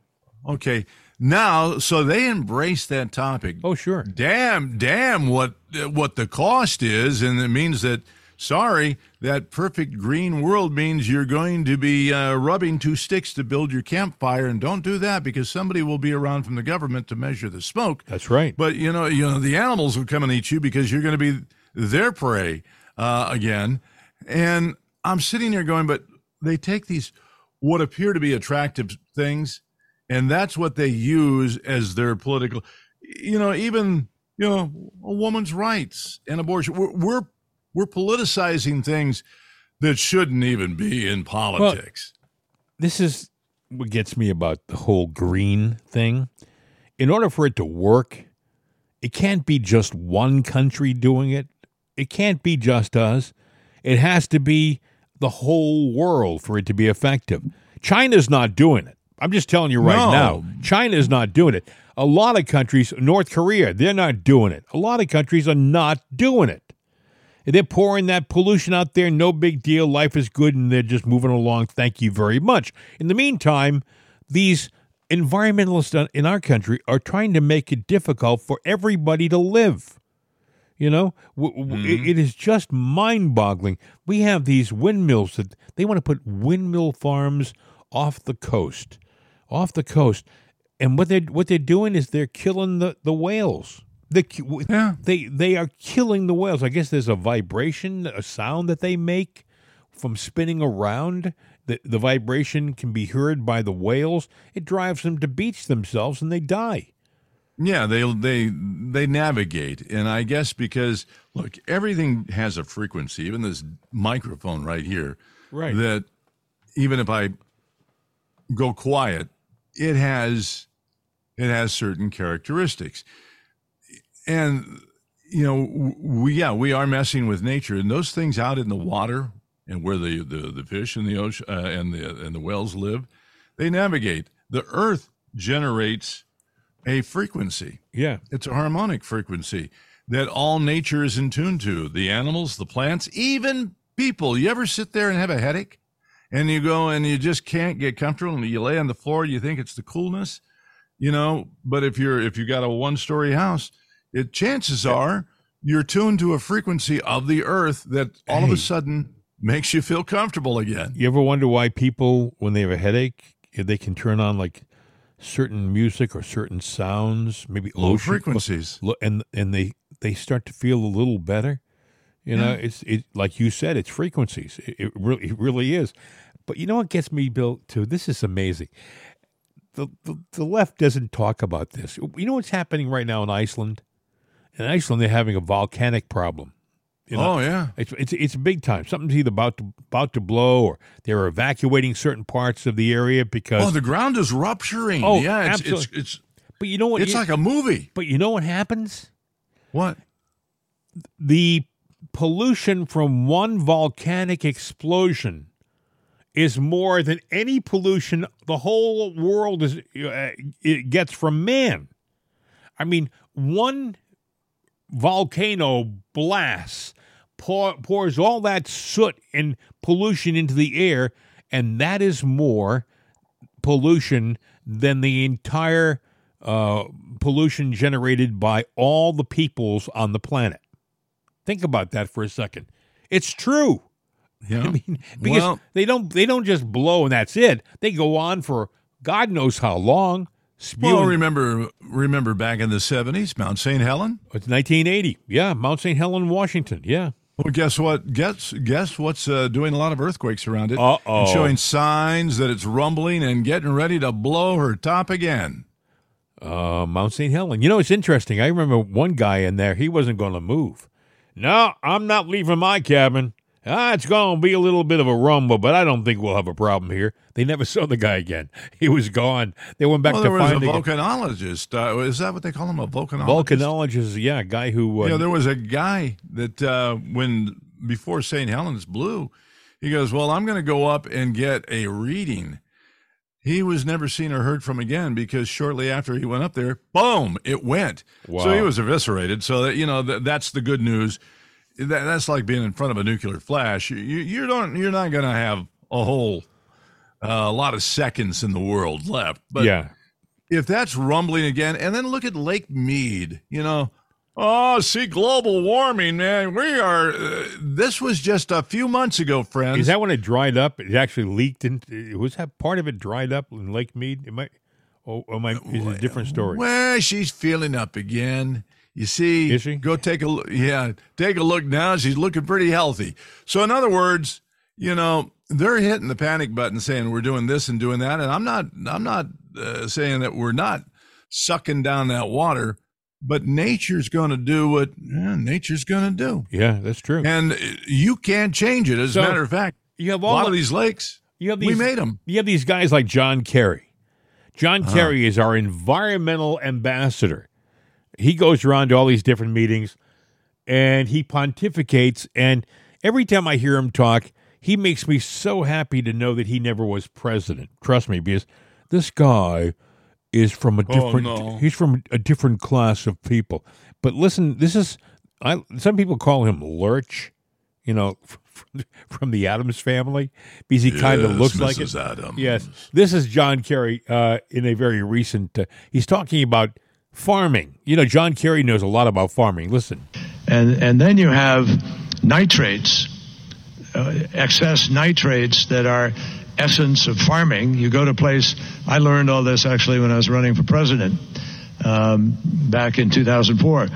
okay, now so they embrace that topic. Oh, sure. damn, damn, what what the cost is, and it means that sorry, that perfect green world means you're going to be uh, rubbing two sticks to build your campfire, and don't do that because somebody will be around from the government to measure the smoke. That's right. But you know, you know, the animals will come and eat you because you're going to be their prey uh, again. And I'm sitting here going, but they take these what appear to be attractive things, and that's what they use as their political. You know, even you know, a woman's rights and abortion. We're we're, we're politicizing things that shouldn't even be in politics. this is what gets me about the whole green thing. In order for it to work, it can't be just one country doing it. It can't be just us. It has to be the whole world for it to be effective. China's not doing it. I'm just telling you right No. now. is not doing it. A lot of countries, North Korea, they're not doing it. A lot of countries are not doing it. They're pouring that pollution out there, no big deal. Life is good, and they're just moving along. Thank you very much. In the meantime, these environmentalists in our country are trying to make it difficult for everybody to live. You know, w- w- Mm-hmm. it- it is just mind boggling. We have these windmills that they want to put windmill farms off the coast, off the coast. And what they're, what they're doing is they're killing the, the whales. They, Yeah. they, they are killing the whales. I guess there's a vibration, a sound that they make from spinning around. The, the vibration can be heard by the whales. It drives them to beach themselves and they die. Yeah, they they they navigate, and I guess because look, everything has a frequency. Even this microphone right here, Right. That even if I go quiet, it has it has certain characteristics, and you know, we yeah, we are messing with nature, and those things out in the water and where the the, the fish and the ocean uh, and the and the whales live, they navigate. The Earth generates a frequency. Yeah. It's a harmonic frequency that all nature is in tune to. The animals, the plants, even people. You ever sit there and have a headache and you go and you just can't get comfortable and you lay on the floor, you think it's the coolness, you know, but if you're if you got a one-story house, it chances are you're tuned to a frequency of the earth that all of a sudden makes you feel comfortable again. You ever wonder why people, when they have a headache, if they can turn on like certain music or certain sounds, maybe Low ocean- frequencies. and and they they start to feel a little better. You know, it's it like you said, it's frequencies. It, it really it really is. But you know what gets me, Bill? Too. This is amazing. The, the the left doesn't talk about this. You know what's happening right now in Iceland? In Iceland, they're having a volcanic problem. You know, oh yeah. it's, it's it's big time. Something's either about to about to blow, or they're evacuating certain parts of the area because. Oh, the ground is rupturing. Oh, yeah, it's absolutely. it's it's but you know what? it's you- like a movie. but you know what happens? What? the pollution from one volcanic explosion is more than any pollution the whole world is uh, it gets from man. I mean, one volcano blasts pour, pours all that soot and pollution into the air, and that is more pollution than the entire uh, pollution generated by all the peoples on the planet. Think about that for a second. It's true. (laughs) Yeah. I mean, because Well- they don't they don't just blow and that's it. They go on for God knows how long. Spewing. Well, remember remember back in the seventies, Mount St. Helen. it's 1980. Yeah, Mount St. Helen, Washington. Yeah. Well, guess what? Guess guess what's uh, doing a lot of earthquakes around it, Uh-oh. and showing signs that it's rumbling and getting ready to blow her top again. Uh, Mount St. Helen. You know, it's interesting. I remember one guy in there, he wasn't going to move. No, I'm not leaving my cabin. Ah, it's going to be a little bit of a rumble, but I don't think we'll have a problem here. They never saw the guy again. (laughs) He was gone. They went back well, to there was a volcanologist. Uh, is that what they call him? A volcanologist? volcanologist. Yeah, a guy who. Uh, Yeah, there was a guy that uh, when before St. Helens blew, he goes, "Well, I'm going to go up and get a reading." He was never seen or heard from again because shortly after he went up there, boom, it went. Wow. So he was eviscerated. So that you know that, that's the good news. That, that's like being in front of a nuclear flash. You, you don't you're not going to have a whole uh, lot of seconds in the world left. But yeah. if that's rumbling again, and then look at Lake Mead, you know, oh, see global warming, man. We are. Uh, this was just a few months ago, friends. Is that when it dried up? It actually leaked into. Was that part of it dried up in Lake Mead? It might. Oh, oh my, is it a different story? Well, she's feeling up again. You see, Is she? Go take a look. Yeah, take a look now. She's looking pretty healthy. So, in other words, you know, they're hitting the panic button, saying we're doing this and doing that, and I'm not. I'm not uh, saying that we're not sucking down that water, but nature's going to do what eh, nature's going to do. Yeah, that's true. and you can't change it. As So, a matter of fact, you have a all lot the- of these lakes, You have we made them. You have these guys like John Kerry. John Uh-huh. Kerry is our environmental ambassador. He goes around to all these different meetings and he pontificates. And every time I hear him talk, he makes me so happy to know that he never was president. Trust me, because this guy is from a different Oh, no. he's from a different class of people. But listen, this is I some people call him Lurch. you know, from, (laughs) from the Addams family, because he kind of Yes, looks like Mrs. it. Addams. Yes, this is John Kerry uh, in a very recent. Uh, he's talking about farming. You know, John Kerry knows a lot about farming. Listen, and and then you have nitrates, uh, excess nitrates that are essence of farming. You go to a place. I learned all this actually when I was running for president um, back in 2004,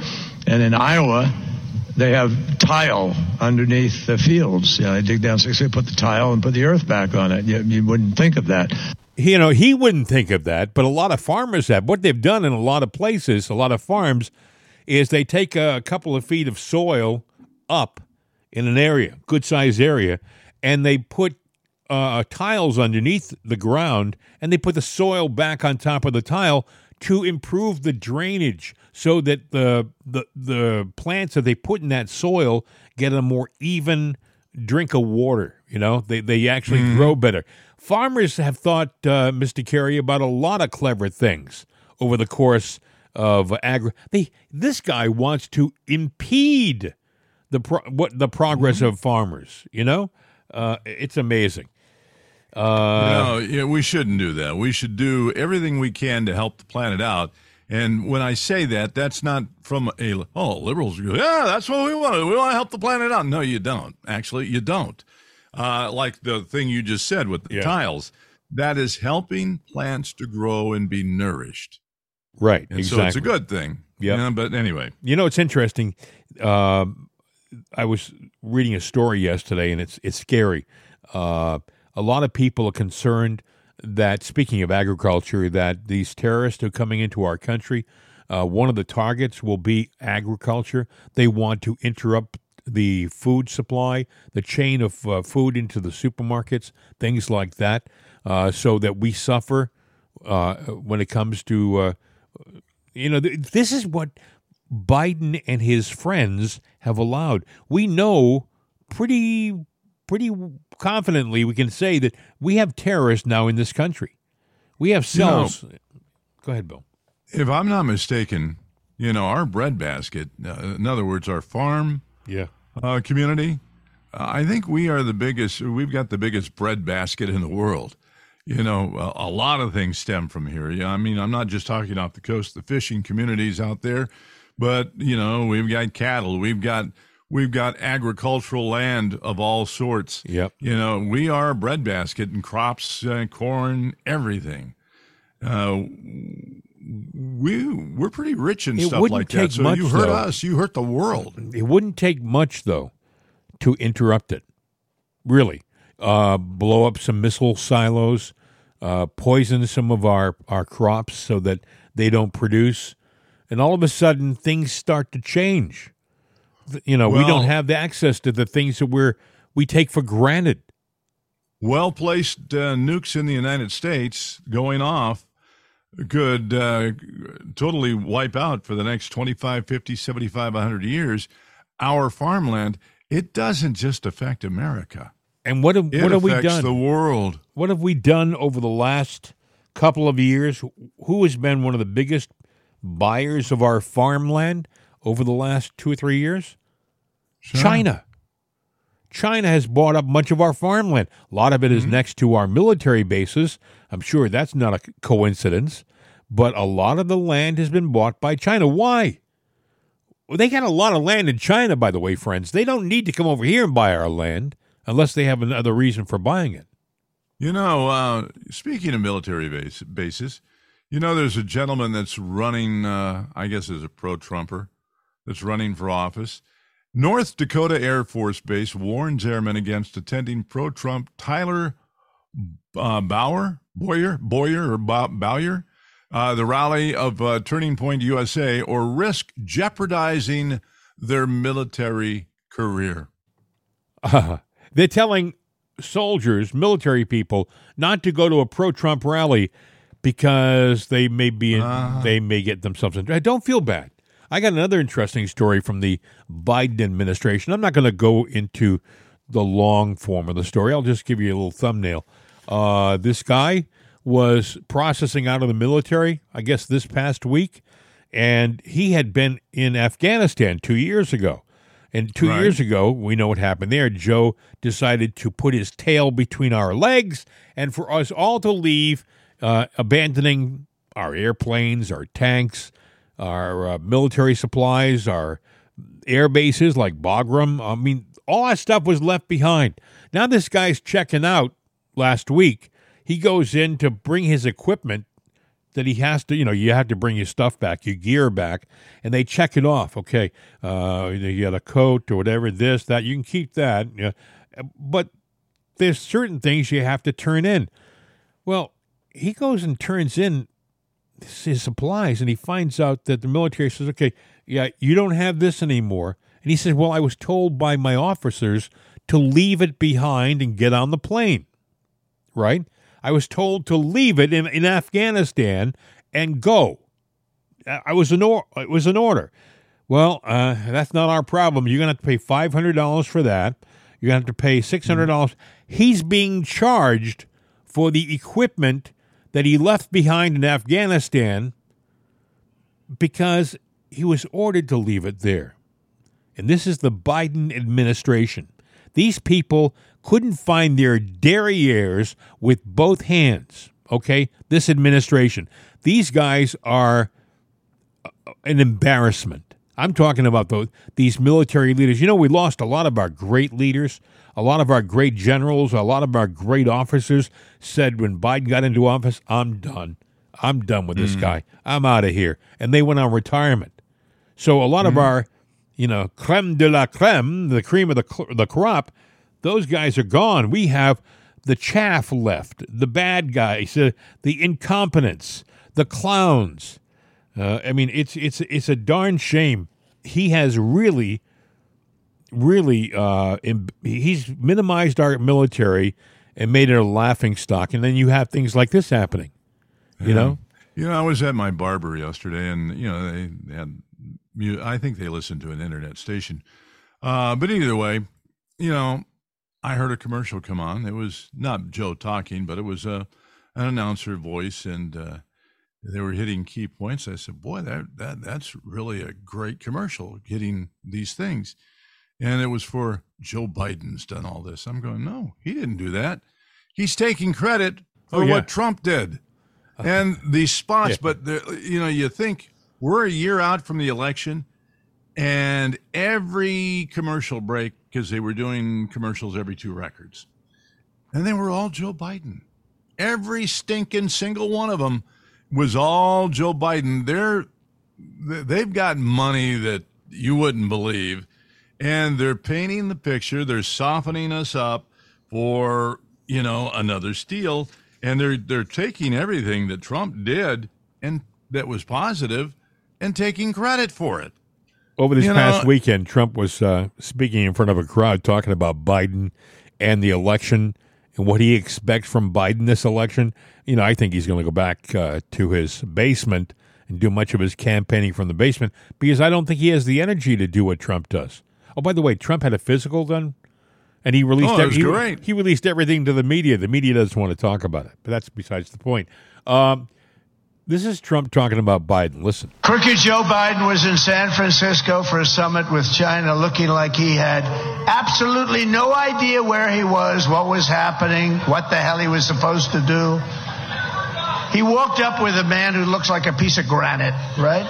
and in Iowa. They have tile underneath the fields. You know, they dig down six feet, put the tile, and put the earth back on it. You, you wouldn't think of that. you know, he wouldn't think of that, but a lot of farmers have. What they've done in a lot of places, a lot of farms, is they take a couple of feet of soil up in an area, good sized area, and they put uh, tiles underneath the ground, and they put the soil back on top of the tile to improve the drainage, so that the the the plants that they put in that soil get a more even drink of water. You know, they they actually grow better. Farmers have thought, uh, Mr. Kerry, about a lot of clever things over the course of agri. They this guy wants to impede the pro- what the progress of farmers. You know, uh, it's amazing. Uh, no, yeah, we shouldn't do that. We should do everything we can to help the planet out. And when I say that, that's not from a oh liberals. go, Yeah, that's what we want. We want to help the planet out. No, you don't. Actually, you don't. Uh, like the thing you just said with the Yeah. tiles, that is helping plants to grow and be nourished. right, And exactly. so it's a good thing. Yep. Yeah, but anyway, You know, it's interesting. Um, I was reading a story yesterday, and it's it's scary. Uh, a lot of people are concerned that, speaking of agriculture, that these terrorists are coming into our country. Uh, one of the targets will be agriculture. They want to interrupt the food supply, the chain of uh, food into the supermarkets, things like that, uh, so that we suffer uh, when it comes to uh, you know, th- this is what Biden and his friends have allowed. We know pretty pretty confidently we can say that we have terrorists now in this country. We have You know- cells. Go ahead, Bill. if I'm not mistaken, you know, our breadbasket, uh, in other words, our farm Yeah. uh, community, uh, I think we are the biggest. We've got the biggest breadbasket in the world. You know, a, a lot of things stem from here. Yeah, I mean, I'm not just talking off the coast, the fishing communities out there, but you know, we've got cattle, we've got we've got agricultural land of all sorts. Yep. You know, we are a breadbasket and crops, uh, corn, everything. Uh, we we're pretty rich in It stuff like that. So much, you hurt though. us, you hurt the world. It wouldn't take much though to interrupt it. Really. Uh, blow up some missile silos, uh, poison some of our, our crops so that they don't produce. And all of a sudden, things start to change. You know, we don't have the access to the things that we're we take for granted. well placed uh, nukes in the United States going off could uh, totally wipe out for the next 25, 50, 75, 100 years our farmland. It doesn't just affect America. And what have It what have we done? the world. what have we done over the last couple of years? Who has been one of the biggest buyers of our farmland over the last two or three years? China. China has bought up much of our farmland. A lot of it is next to our military bases. I'm sure that's not a coincidence, but a lot of the land has been bought by China. Why? Well, they got a lot of land in China, by the way, friends. They don't need to come over here and buy our land unless they have another reason for buying it. You know, uh, speaking of military base, bases, you know, there's a gentleman that's running, uh, I guess, as a pro Trumper that's running for office. North Dakota Air Force Base warns airmen against attending pro Trump Tyler uh, Bauer, Boyer, Boyer, or Bow- Bowyer, uh, the rally of uh, Turning Point USA, or risk jeopardizing their military career. (laughs) They're telling soldiers, military people, not to go to a pro-Trump rally because they may be in, Ah. they may get themselves in. Don't feel bad. I got another interesting story from the Biden administration. I'm not going to go into the long form of the story. I'll just give you a little thumbnail. Uh, this guy was processing out of the military, I guess, this past week, and he had been in Afghanistan two years ago. And two Right. years ago, we know what happened there. Joe decided to put his tail between our legs and for us all to leave, uh, abandoning our airplanes, our tanks, our uh, military supplies, our air bases like Bagram. I mean, all that stuff was left behind. Now this guy's checking out last week. He goes in to bring his equipment that he has to, you know, you have to bring your stuff back, your gear back, and they check it off. Okay, uh, you got a coat or whatever, this, that, you can keep that. Yeah. But there's certain things you have to turn in. Well, he goes and turns in his supplies and he finds out that the military says, okay, yeah, you don't have this anymore. And he says, well, I was told by my officers to leave it behind and get on the plane, right? I was told to leave it in, in Afghanistan and go. I was an or, it was an order. Well, uh, that's not our problem. You're gonna have to pay five hundred dollars for that. You're gonna have to pay six hundred dollars. He's being charged for the equipment that he left behind in Afghanistan because he was ordered to leave it there. And this is the Biden administration. These people couldn't find their derrieres with both hands. Okay? This administration. These guys are an embarrassment. I'm talking about those, these military leaders. You know, we lost a lot of our great leaders, a lot of our great generals, a lot of our great officers said when Biden got into office, I'm done. I'm done with this guy. I'm out of here. And they went on retirement. So a lot of our, you know, creme de la creme, the cream of the, cl- the crop, those guys are gone. We have the chaff left, the bad guys, uh, the incompetents, the clowns. Uh, I mean, it's it's it's a darn shame. He has really, really, uh, im- he's minimized our military and made it a laughing stock. And then you have things like this happening. You know, You know, I was at my barber yesterday, and you know they had. I think they listened to an internet station, uh, but either way, you know, I heard a commercial come on. It was not Joe talking, but it was a an announcer voice, and uh, they were hitting key points. I said, "Boy, that that that's really a great commercial, hitting these things." And it was for Joe Biden's done all this. I'm going, no, he didn't do that. He's taking credit for Oh, yeah. what Trump did and these spots. Yeah. But you know, you think we're a year out from the election, and every commercial break because they were doing commercials every two records, and they were all Joe Biden. Every stinking single one of them was all Joe Biden. They're they- they've got money that you wouldn't believe, and they're painting the picture. They're softening us up for you know another steal, and they're they're taking everything that Trump did and that was positive, and taking credit for it. Over this You past know- weekend, Trump was uh, speaking in front of a crowd talking about Biden and the election and what he expects from Biden this election. You know, I think he's going to go back uh, to his basement and do much of his campaigning from the basement because I don't think he has the energy to do what Trump does. Oh, by the way, Trump had a physical done, and he released. Oh, that was he, he released everything to the media. The media doesn't want to talk about it, but that's besides the point. Um, this is Trump talking about Biden. Listen. Crooked Joe Biden was in San Francisco for a summit with China looking like he had absolutely no idea where he was, what was happening, what the hell he was supposed to do. He walked up with a man who looks like a piece of granite, right?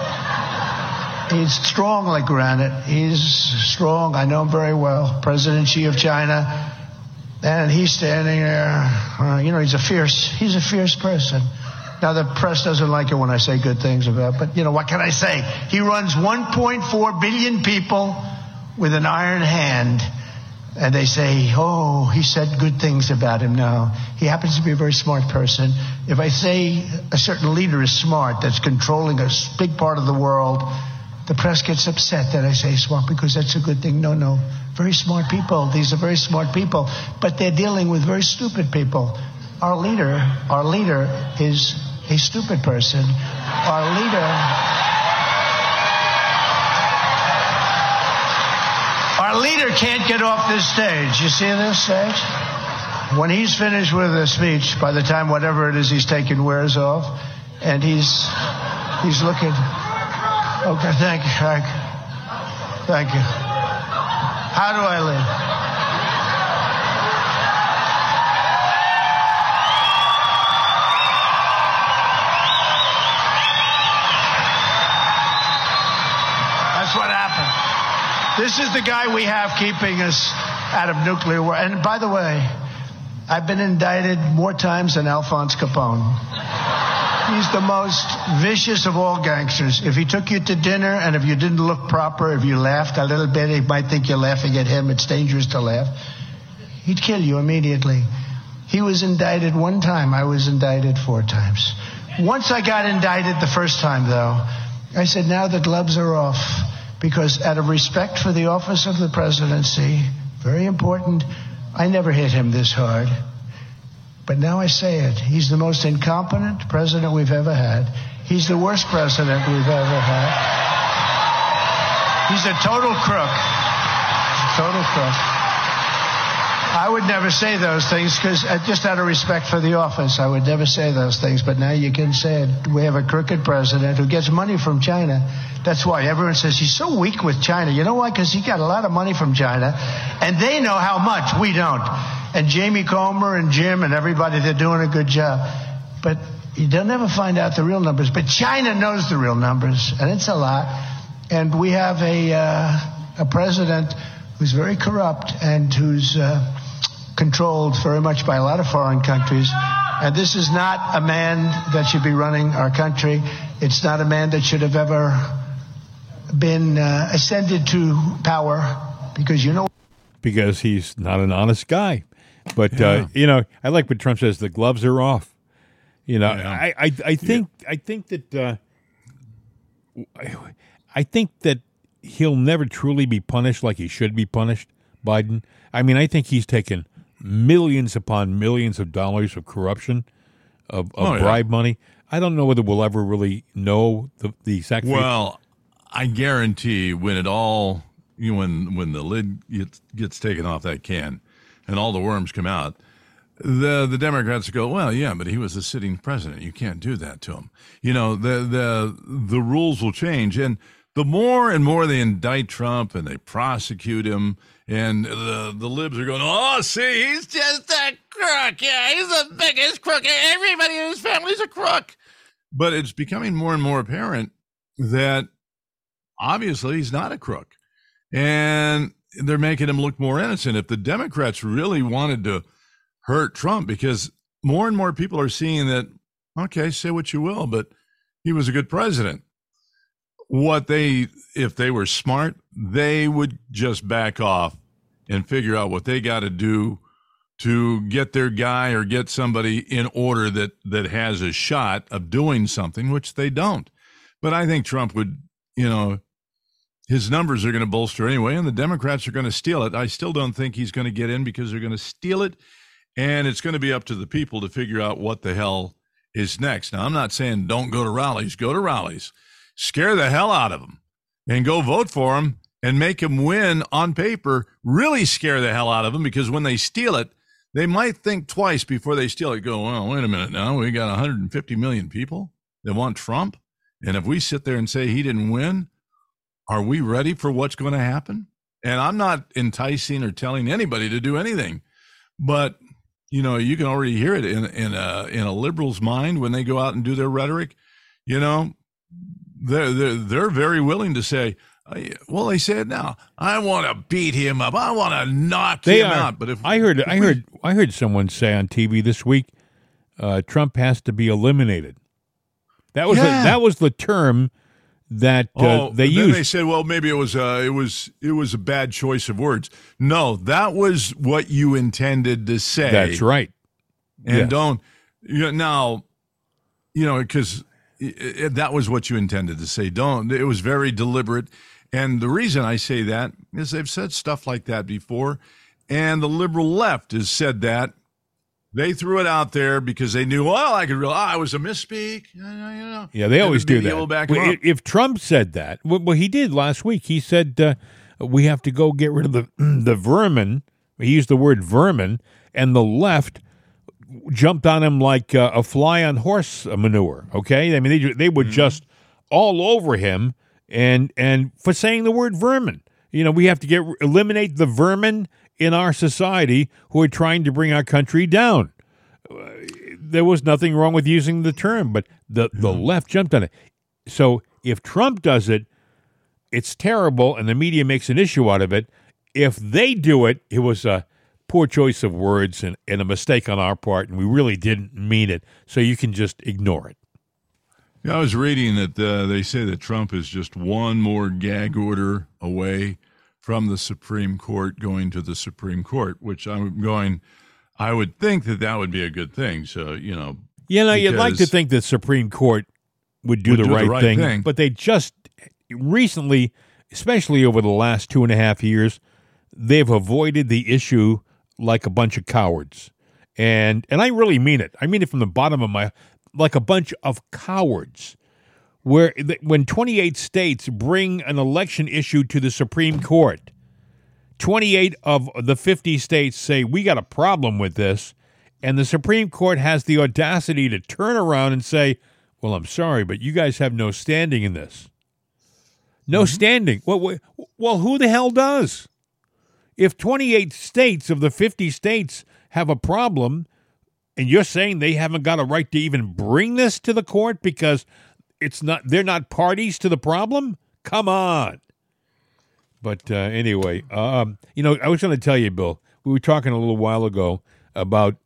He's strong like granite. He's strong. I know him very well. President Xi of China. And he's standing there. Uh, you know, he's a fierce, he's a fierce person. Now the press doesn't like it when I say good things about, but you know what can I say? He runs 1.4 billion people with an iron hand, and they say, "Oh, he said good things about him." Now he happens to be a very smart person. If I say a certain leader is smart, that's controlling a big part of the world, the press gets upset that I say smart because that's a good thing. No, no, very smart people. These are very smart people, but they're dealing with very stupid people. Our leader, our leader is a stupid person. Our leader. Our leader can't get off this stage. You see this stage? When he's finished with a speech, by the time whatever it is he's taking wears off, and he's he's looking. Okay, thank you, you, thank you. How do I live? This is the guy we have keeping us out of nuclear war. And by the way, I've been indicted more times than Alphonse Capone. He's the most vicious of all gangsters. If he took you to dinner and if you didn't look proper, if you laughed a little bit, he might think you're laughing at him. It's dangerous to laugh. He'd kill you immediately. He was indicted one time. I was indicted four times. Once I got indicted the first time, though, I said, now the gloves are off. Because out of respect for the office of the presidency, very important, I never hit him this hard. But now I say it. He's the most incompetent president we've ever had. He's the worst president we've ever had. He's a total crook. Total crook. I would never say those things because uh, just out of respect for the office, I would never say those things. But now you can say it. We have a crooked president who gets money from China. That's why everyone says he's so weak with China. You know why? Because he got a lot of money from China, and they know how much we don't. And Jamie Comer and Jim and everybody, they're doing a good job. But they'll never find out the real numbers. But China knows the real numbers, and it's a lot. And we have a uh, a president who's very corrupt and who's uh, controlled very much by a lot of foreign countries. And this is not a man that should be running our country. It's not a man that should have ever been uh, ascended to power because you know. because he's not an honest guy. But uh, you know, I like what Trump says: the gloves are off. You know, Yeah. I, I, I think I think that uh, I, I think that he'll never truly be punished like he should be punished. Biden. I mean, I think he's taken millions upon millions of dollars of corruption, of, of Oh, yeah. bribe money. I don't know whether we'll ever really know the, the exact. Well, I guarantee when it all you know, when when the lid gets gets taken off that can and all the worms come out, the the Democrats go, well, yeah, but he was a sitting president. You can't do that to him. You know, the the the rules will change, and the more and more they indict Trump and they prosecute him, and the the libs are going, oh, see, he's just a crook. Yeah, he's the biggest crook. Everybody in his family's a crook. But it's becoming more and more apparent that obviously he's not a crook. And they're making him look more innocent. If the Democrats really wanted to hurt Trump, because more and more people are seeing that, okay, say what you will, but he was a good president. What they, if they were smart, they would just back off and figure out what they got to do to get their guy or get somebody in order that that has a shot of doing something, which they don't. But I think Trump would, you know, his numbers are going to bolster anyway, and the Democrats are going to steal it. I still don't think he's going to get in because they're going to steal it, and it's going to be up to the people to figure out what the hell is next. Now, I'm not saying don't go to rallies, go to rallies, scare the hell out of them, and go vote for them and make them win on paper. Really scare the hell out of them because when they steal it, they might think twice before they steal it. Go, well, wait a minute now. We got 150 million people that want Trump. And if we sit there and say he didn't win, are we ready for what's going to happen? And I'm not enticing or telling anybody to do anything, but you know, you can already hear it in in a in a liberal's mind when they go out and do their rhetoric. You know, they're they're, they're very willing to say, "Uh, well, they said now, I want to beat him up. I want to knock They him are. out. But if I heard, if I we- heard, I heard someone say on TV this week, uh, Trump has to be eliminated. That was Yeah. the, that was the term that uh, Oh, they used. They said, "Well, maybe it was uh, it was it was a bad choice of words." No, that was what you intended to say. That's right. and yes. don't you know, now you know because that was what you intended to say. Don't it was very deliberate. And the reason i say that is they've said stuff like that before. And the liberal left has said that. They threw it out there because they knew well i could real i was a misspeak. You know Yeah, they always do that. Well, if Trump said that, well, well, he did last week. He said uh, we have to go get rid of the (clears throat) the vermin. He used the word vermin, and the left jumped on him like uh, a fly on horse manure. Okay, I mean they they Mm-hmm. would just all over him and and for saying the word vermin. You know, we have to get eliminate the vermin in our society who are trying to bring our country down. Uh, there was nothing wrong with using the term, but the, the left jumped on it. So if Trump does it, it's terrible, and the media makes an issue out of it. If they do it, it was a poor choice of words and, and a mistake on our part, and we really didn't mean it. So you can just ignore it. Yeah, I was reading that uh, they say that Trump is just one more gag order away from the Supreme Court going to the Supreme Court, which I'm going. I would think that that would be a good thing. So you know, You know, you'd like to think the Supreme Court would do, Would the, do the right right thing, thing. but they just recently, especially over the last two and a half years, they've avoided the issue like a bunch of cowards. And and I really mean it. I mean it from the bottom of my like a bunch of cowards. Where when 28 states bring an election issue to the Supreme Court, 28 of the 50 states say we got a problem with this, and the Supreme Court has the audacity to turn around and say, "Well, I'm sorry, but you guys have no standing in this." No mm-hmm. standing. Well, well, well, who the hell does? If 28 states of the 50 states have a problem, and you're saying they haven't got a right to even bring this to the court because it's not they're not parties to the problem? Come on. But uh, anyway, um, you know, I was going to tell you, Bill. We were talking a little while ago about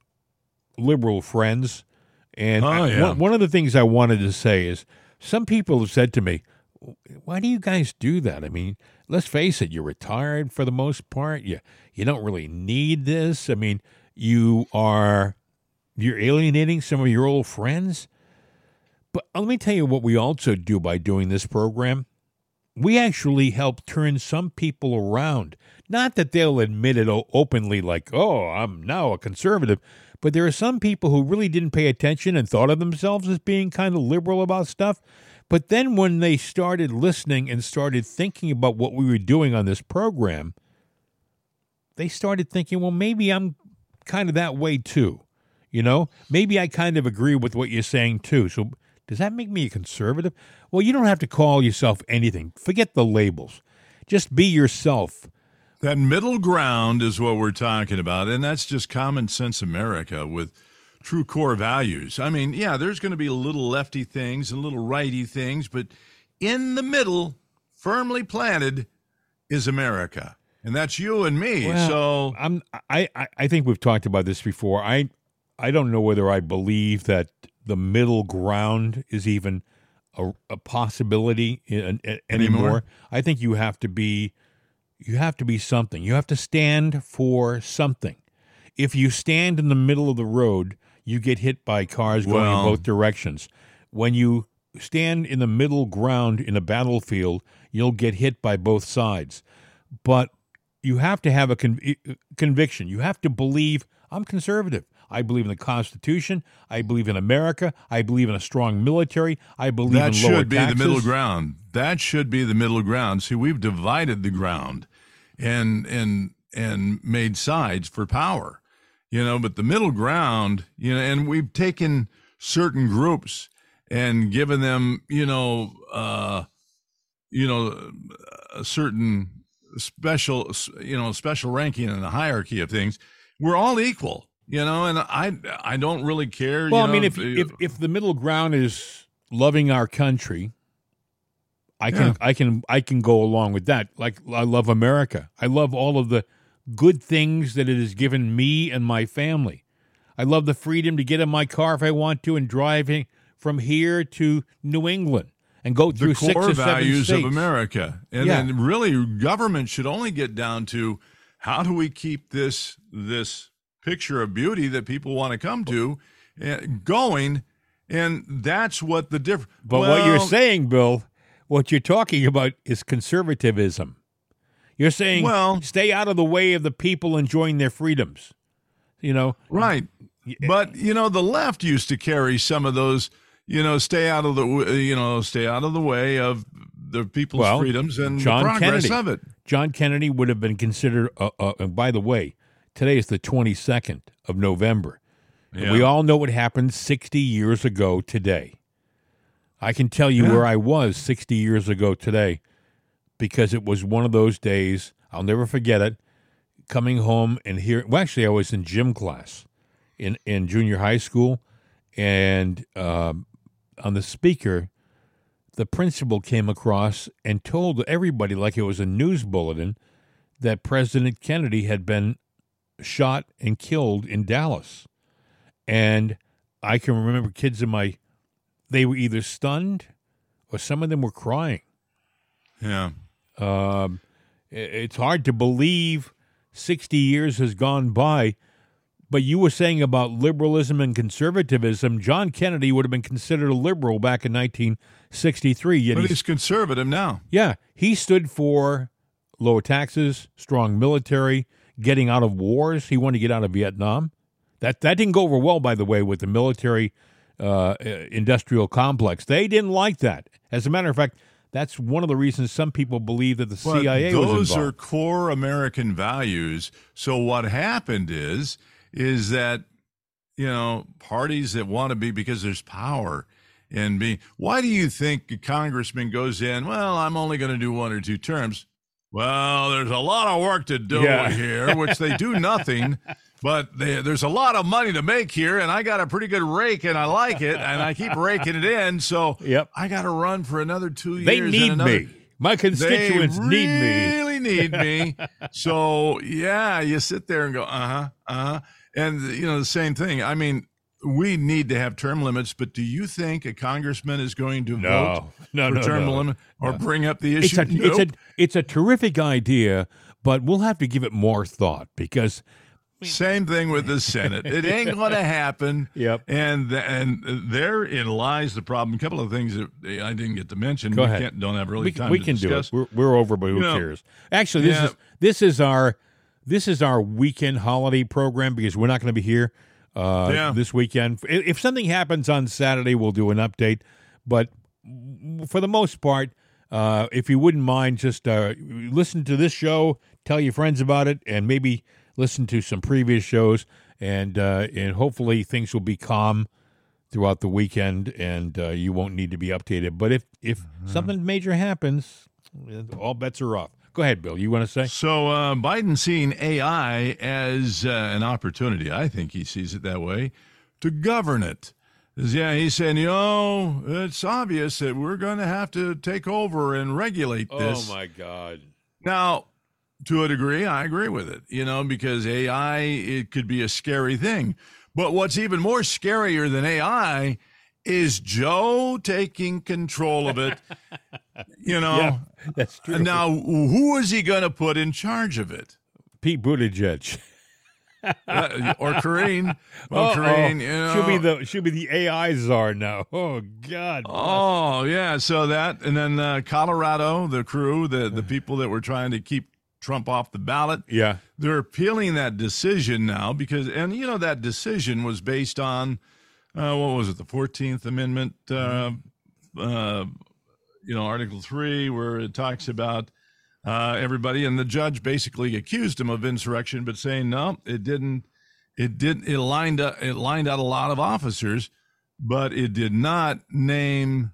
liberal friends, and Oh, I- yeah. one, one of the things I wanted to say is some people have said to me, "Why do you guys do that?" I mean, let's face it, you're retired for the most part. You you don't really need this. I mean, you are you're alienating some of your old friends. But uh, let me tell you what we also do by doing this program we actually help turn some people around. Not that they'll admit it openly, like, oh, I'm now a conservative, but there are some people who really didn't pay attention and thought of themselves as being kind of liberal about stuff. But then when they started listening and started thinking about what we were doing on this program, they started thinking, well, maybe I'm kind of that way too. You know, maybe I kind of agree with what you're saying too. So does that make me a conservative? Well, you don't have to call yourself anything. Forget the labels. Just be yourself. that middle ground is what we're talking about, and that's just common sense America with true core values. I mean, yeah, there's going to be little lefty things and little righty things, but in the middle, firmly planted, is America, and that's you and me. Well, so I'm I, I I think we've talked about this before. I I don't know whether I believe that the middle ground is even a, a possibility in, in- anymore. Anymore? I think you have to be you have to be something. You have to stand for something. If you stand in the middle of the road, you get hit by cars going Well- in both directions. When you stand in the middle ground in a battlefield, you'll get hit by both sides. But you have to have a con- conviction. You have to believe I'm conservative. I believe in the Constitution. I believe in America. I believe in a strong military. I believe that in lower should be taxes. the middle ground. That should be the middle ground. See, we've divided the ground and and and made sides for power. You know, but the middle ground, you know, and we've taken certain groups and given them, you know, uh you know, a certain special, you know, special ranking in the hierarchy of things. We're all equal, you know, and I I don't really care. Well, you I mean, know, if, if if the middle ground is loving our country, I can Yeah. I can I can go along with that. Like I love America. I love all of the good things that it has given me and my family. I love the freedom to get in my car if I want to and driving from here to New England and go through the six core or seven values states. of America. And Yeah. then really government should only get down to how do we keep this this picture of beauty that people want to come to uh, going and that's what the difference But what you're saying, Bill, what you're talking about is conservatism. You're saying Well- stay out of the way of the people enjoying their freedoms. You know, right but you know the left used to carry some of those you know stay out of the you know stay out of the way of the people's Well, freedoms and John the progress Kennedy. of it John Kennedy would have been considered. Uh, uh, and by the way, today is the 22nd of November. And we all know what happened 60 years ago today. I can tell you Yeah. where I was 60 years ago today. Because it was one of those days. I'll never forget it. Coming home and hearing. Well, actually, I was in gym class in in junior high school, and um, on the speaker, the principal came across and told everybody, like it was a news bulletin, that President Kennedy had been shot and killed in Dallas. And I can remember kids in my, they were either stunned or some of them were crying. Yeah. Um, it's hard to believe 60 years has gone by. But you were saying about liberalism and conservatism. John Kennedy would have been considered a liberal back in 1963. Yet But he's he's conservative now. yeah, he stood for lower taxes, strong military, getting out of wars. He wanted to get out of Vietnam. That that didn't go over well, by the way, with the military uh, industrial complex. They didn't like that. As a matter of fact, that's one of the reasons some people believe that the But CIA those was are core American values. So what happened is is that you know parties that want to be because there's power and be. Why do you think a congressman goes in? Well, I'm only going to do one or two terms. Well, there's a lot of work to do Yeah. here, which they do (laughs) nothing. But they, there's a lot of money to make here, and I got a pretty good rake, and I like it, and I keep raking it in. So Yep. I got to run for another two years. They need another- me. My constituents need me. They really need me. (laughs) So yeah, you sit there and go, uh huh, uh huh, and you know the same thing. I mean, we need to have term limits, but do you think a congressman is going to vote No, no, for no, term no. limit or bring up the issue? It's a it's a it's a terrific idea, but we'll have to give it more thought because Same thing with the Senate. It ain't (laughs) going to happen. Yep. And and therein lies the problem. A couple of things that I didn't get to mention. Go we ahead. Can't, don't have really we, time we can discuss. do it. We're, we're over, but who You know, cares? Actually, this yeah. is this is our this is our weekend holiday program because we're not going to be here uh, Yeah. this weekend. If something happens on Saturday, we'll do an update. But for the most part, uh, if you wouldn't mind, just uh, listen to this show, tell your friends about it, and maybe listen to some previous shows, and uh, and hopefully things will be calm throughout the weekend, and uh, you won't need to be updated. But if if Mm-hmm. something major happens, all bets are off. Go ahead, Bill. You want to say? So uh, Biden seeing AI as uh, an opportunity. I think he sees it that way to govern it. Yeah, he's saying, you know, it's obvious that we're going to have to take over and regulate this. Oh my God! Now, to a degree, I agree with it, you know, because AI, it could be a scary thing. But what's even more scarier than AI is Joe taking control of it, (laughs) you know. Yeah, that's true. Now, who is he going to put in charge of it? Pete Buttigieg. Uh, or Karine? (laughs) Well, Uh-oh. Karine, you know. She'll be the she'll be the AI czar now. (laughs) Oh God! Oh yeah, so that and then uh, Colorado, the crew, the the people that were trying to keep Trump off the ballot, Yeah, they're appealing that decision now because and you know that decision was based on uh, what was it the 14th amendment uh, uh, you know article 3 where it talks about uh, everybody and the judge basically accused him of insurrection but saying no it didn't it didn't. it lined up it lined out a lot of officers but it did not name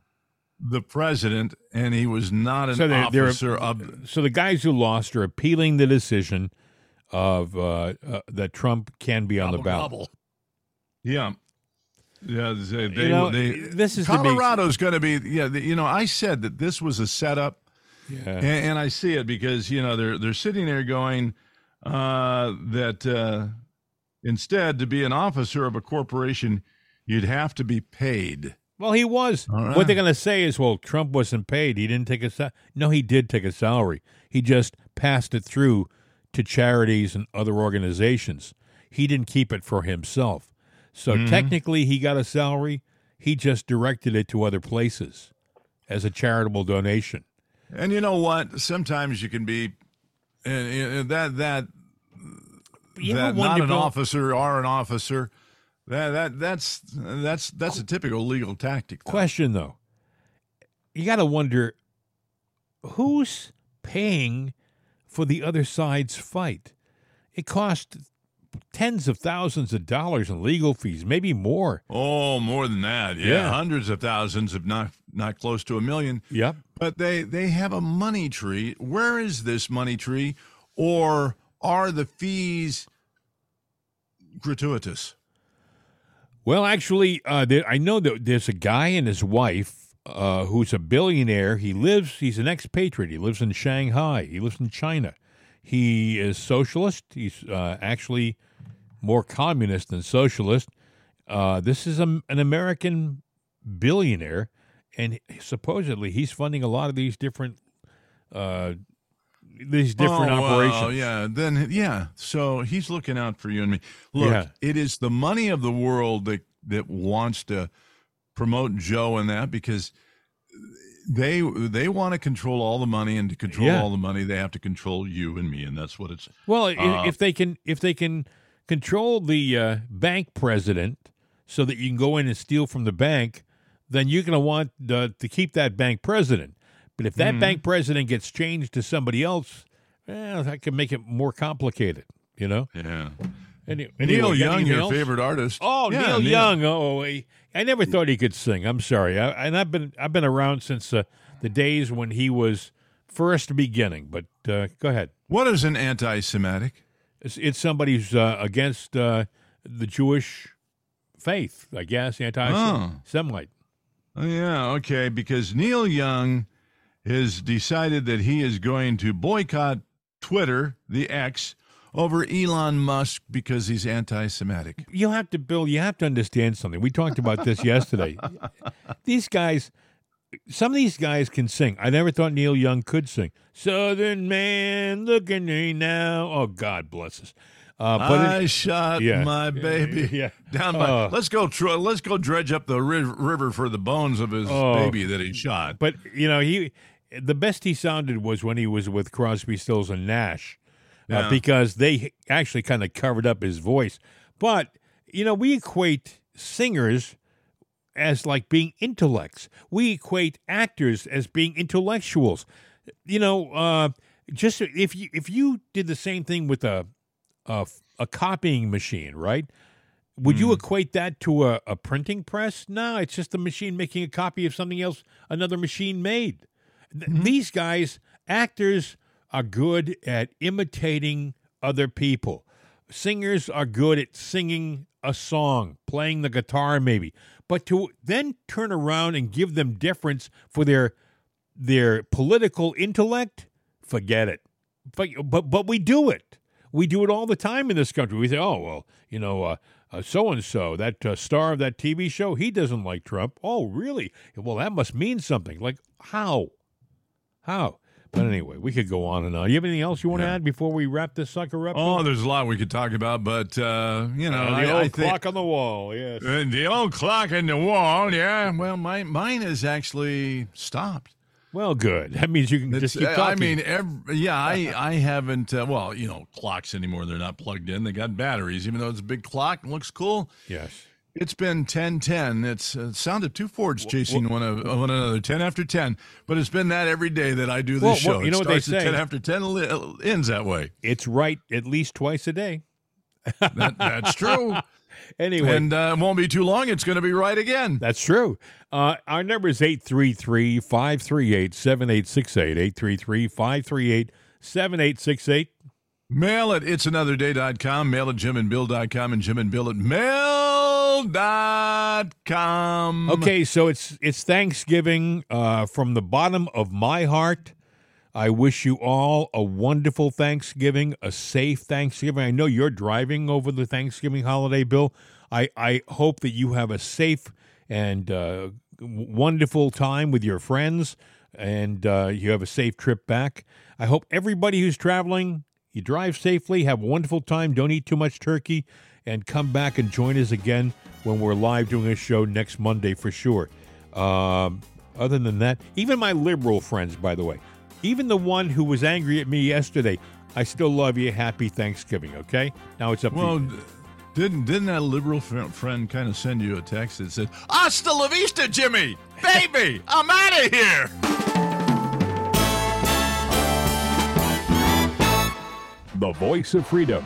the president and he was not an So they're- officer of so the guys who lost are appealing the decision of uh, uh, that Trump can be on the ballot. Yeah. Yeah, they, they, know, they, this is Colorado's going to be. Yeah, the, you know, I said that this was a setup, Yeah. and, and I see it because you know they're they're sitting there going uh, that uh, instead to be an officer of a corporation, you'd have to be paid. Well, he was. All What they're going to say is, well, Trump wasn't paid. He didn't take a salary. no. He did take a salary. He just passed it through to charities and other organizations. He didn't keep it for himself. So Mm-hmm. technically, he got a salary. He just directed it to other places as a charitable donation. And you know what? Sometimes you can be, and, and that that that not an officer are an officer. That that that's that's that's a typical legal tactic. though. Question though, you got to wonder who's paying for the other side's fight. It cost tens of thousands of dollars in legal fees, maybe more. Oh, more than that. Yeah, Yeah. hundreds of thousands, if not not close to a million. Yep. but they they have a money tree. Where is this money tree, or are the fees gratuitous? Well, actually, uh, there, I know that there's a guy and his wife uh, who's a billionaire. He lives. He's an expatriate. He lives in Shanghai. He lives in China. He is socialist. He's uh, actually more communist than socialist. Uh, this is a, an American billionaire, and supposedly he's funding a lot of these different uh, these different Oh, well, operations. yeah, then yeah. So he's looking out for you and me. Look, Yeah. it is the money of the world that that wants to promote Joe and that because they they want to control all the money and to control Yeah. all the money they have to control you and me and that's what it's Well, Uh, if they can, if they can control the uh, bank president, so that you can go in and steal from the bank, then you're going to want uh, to keep that bank president. But if Mm-hmm. that bank president gets changed to somebody else, well, that can make it more complicated. You know. yeah. Any, Neil Young, your else? favorite artist. Oh, Yeah, Neil, Young. Oh, I, I never thought he could sing. I'm sorry, I, and I've been I've been around since uh, the days when he was first beginning. But uh, go ahead. What is an anti-Semitic? It's, it's somebody who's uh, against uh, the Jewish faith, I guess, Oh. anti-Semite. Oh, yeah, okay. Because Neil Young has decided that he is going to boycott Twitter, the X, over Elon Musk because he's anti-Semitic. You have to, Bill. You have to understand something. We talked about this (laughs) yesterday. These guys, some of these guys can sing. I never thought Neil Young could sing. Southern man, look at me now. Oh, God bless us. Uh, but I it- shot yeah. my baby (laughs) Yeah. down by. Oh. let's go. Tr- let's go dredge up the ri- river for the bones of his Oh. baby that he shot. But you know, he the best he sounded was when he was with Crosby, Stills, and Nash, uh, Yeah. because they actually kind of covered up his voice. But you know, we equate singers as like being intellects. We equate actors as being intellectuals. You know, uh, just if you if you did the same thing with a a, a copying machine, right? Would you equate that to a, a printing press? No, it's just a machine making a copy of something else another machine made. Th- mm-hmm. These guys, actors, are good at imitating other people. Singers are good at singing a song, playing the guitar maybe. But to then turn around and give them deference for their their political intellect, forget it. But but, but we do it. We do it all the time in this country. We say, oh well, you know, so and so, that uh, star of that TV show, he doesn't like Trump. Oh, really? Well, that must mean something. Like how? How? But anyway, we could go on and on. You have anything else you want to add before we wrap this sucker up? oh, there's a lot we could talk about, but uh, you know, Uh, the I old think- clock on the wall. Yes. Uh, the old clock in the wall, yeah. Well, my mine is actually stopped. Well, good. That means you can just keep It's- talking. I mean, every, yeah, I (laughs) I haven't. Uh, well, you know, clocks anymore. They're not plugged in. They got batteries. Even though it's a big clock and looks cool, yes. It's been ten ten. It's uh, sound of two Fords chasing one of one another ten after ten. But it's been that every day that I do this Well, show. well, you know it what they say. ten after ten, uh, ends that way. It's right at least twice a day. That, that's true. (laughs) Anyway, and uh, it won't be too long. It's going to be right again. That's true. Uh, our number is 833 538 7868. 833 538 7868. Mail at it'sanotherday.com, mail at jimandbill.com, and Jim and Bill at mail.com. Okay, so it's it's Thanksgiving. Uh, from the bottom of my heart, I wish you all a wonderful Thanksgiving, a safe Thanksgiving. I know you're driving over the Thanksgiving holiday, Bill. I, I hope that you have a safe and uh, wonderful time with your friends and uh, you have a safe trip back. I hope everybody who's traveling, you drive safely, have a wonderful time, don't eat too much turkey, and come back and join us again when we're live doing a show next Monday for sure. Um, other than that, even my liberal friends, by the way, even the one who was angry at me yesterday, I still love you. Happy Thanksgiving, okay? Now it's up Well, to you. d- didn't didn't that liberal friend kind of send you a text that said, "Hasta la vista, Jimmy, baby, (laughs) I'm out of here." The voice of freedom.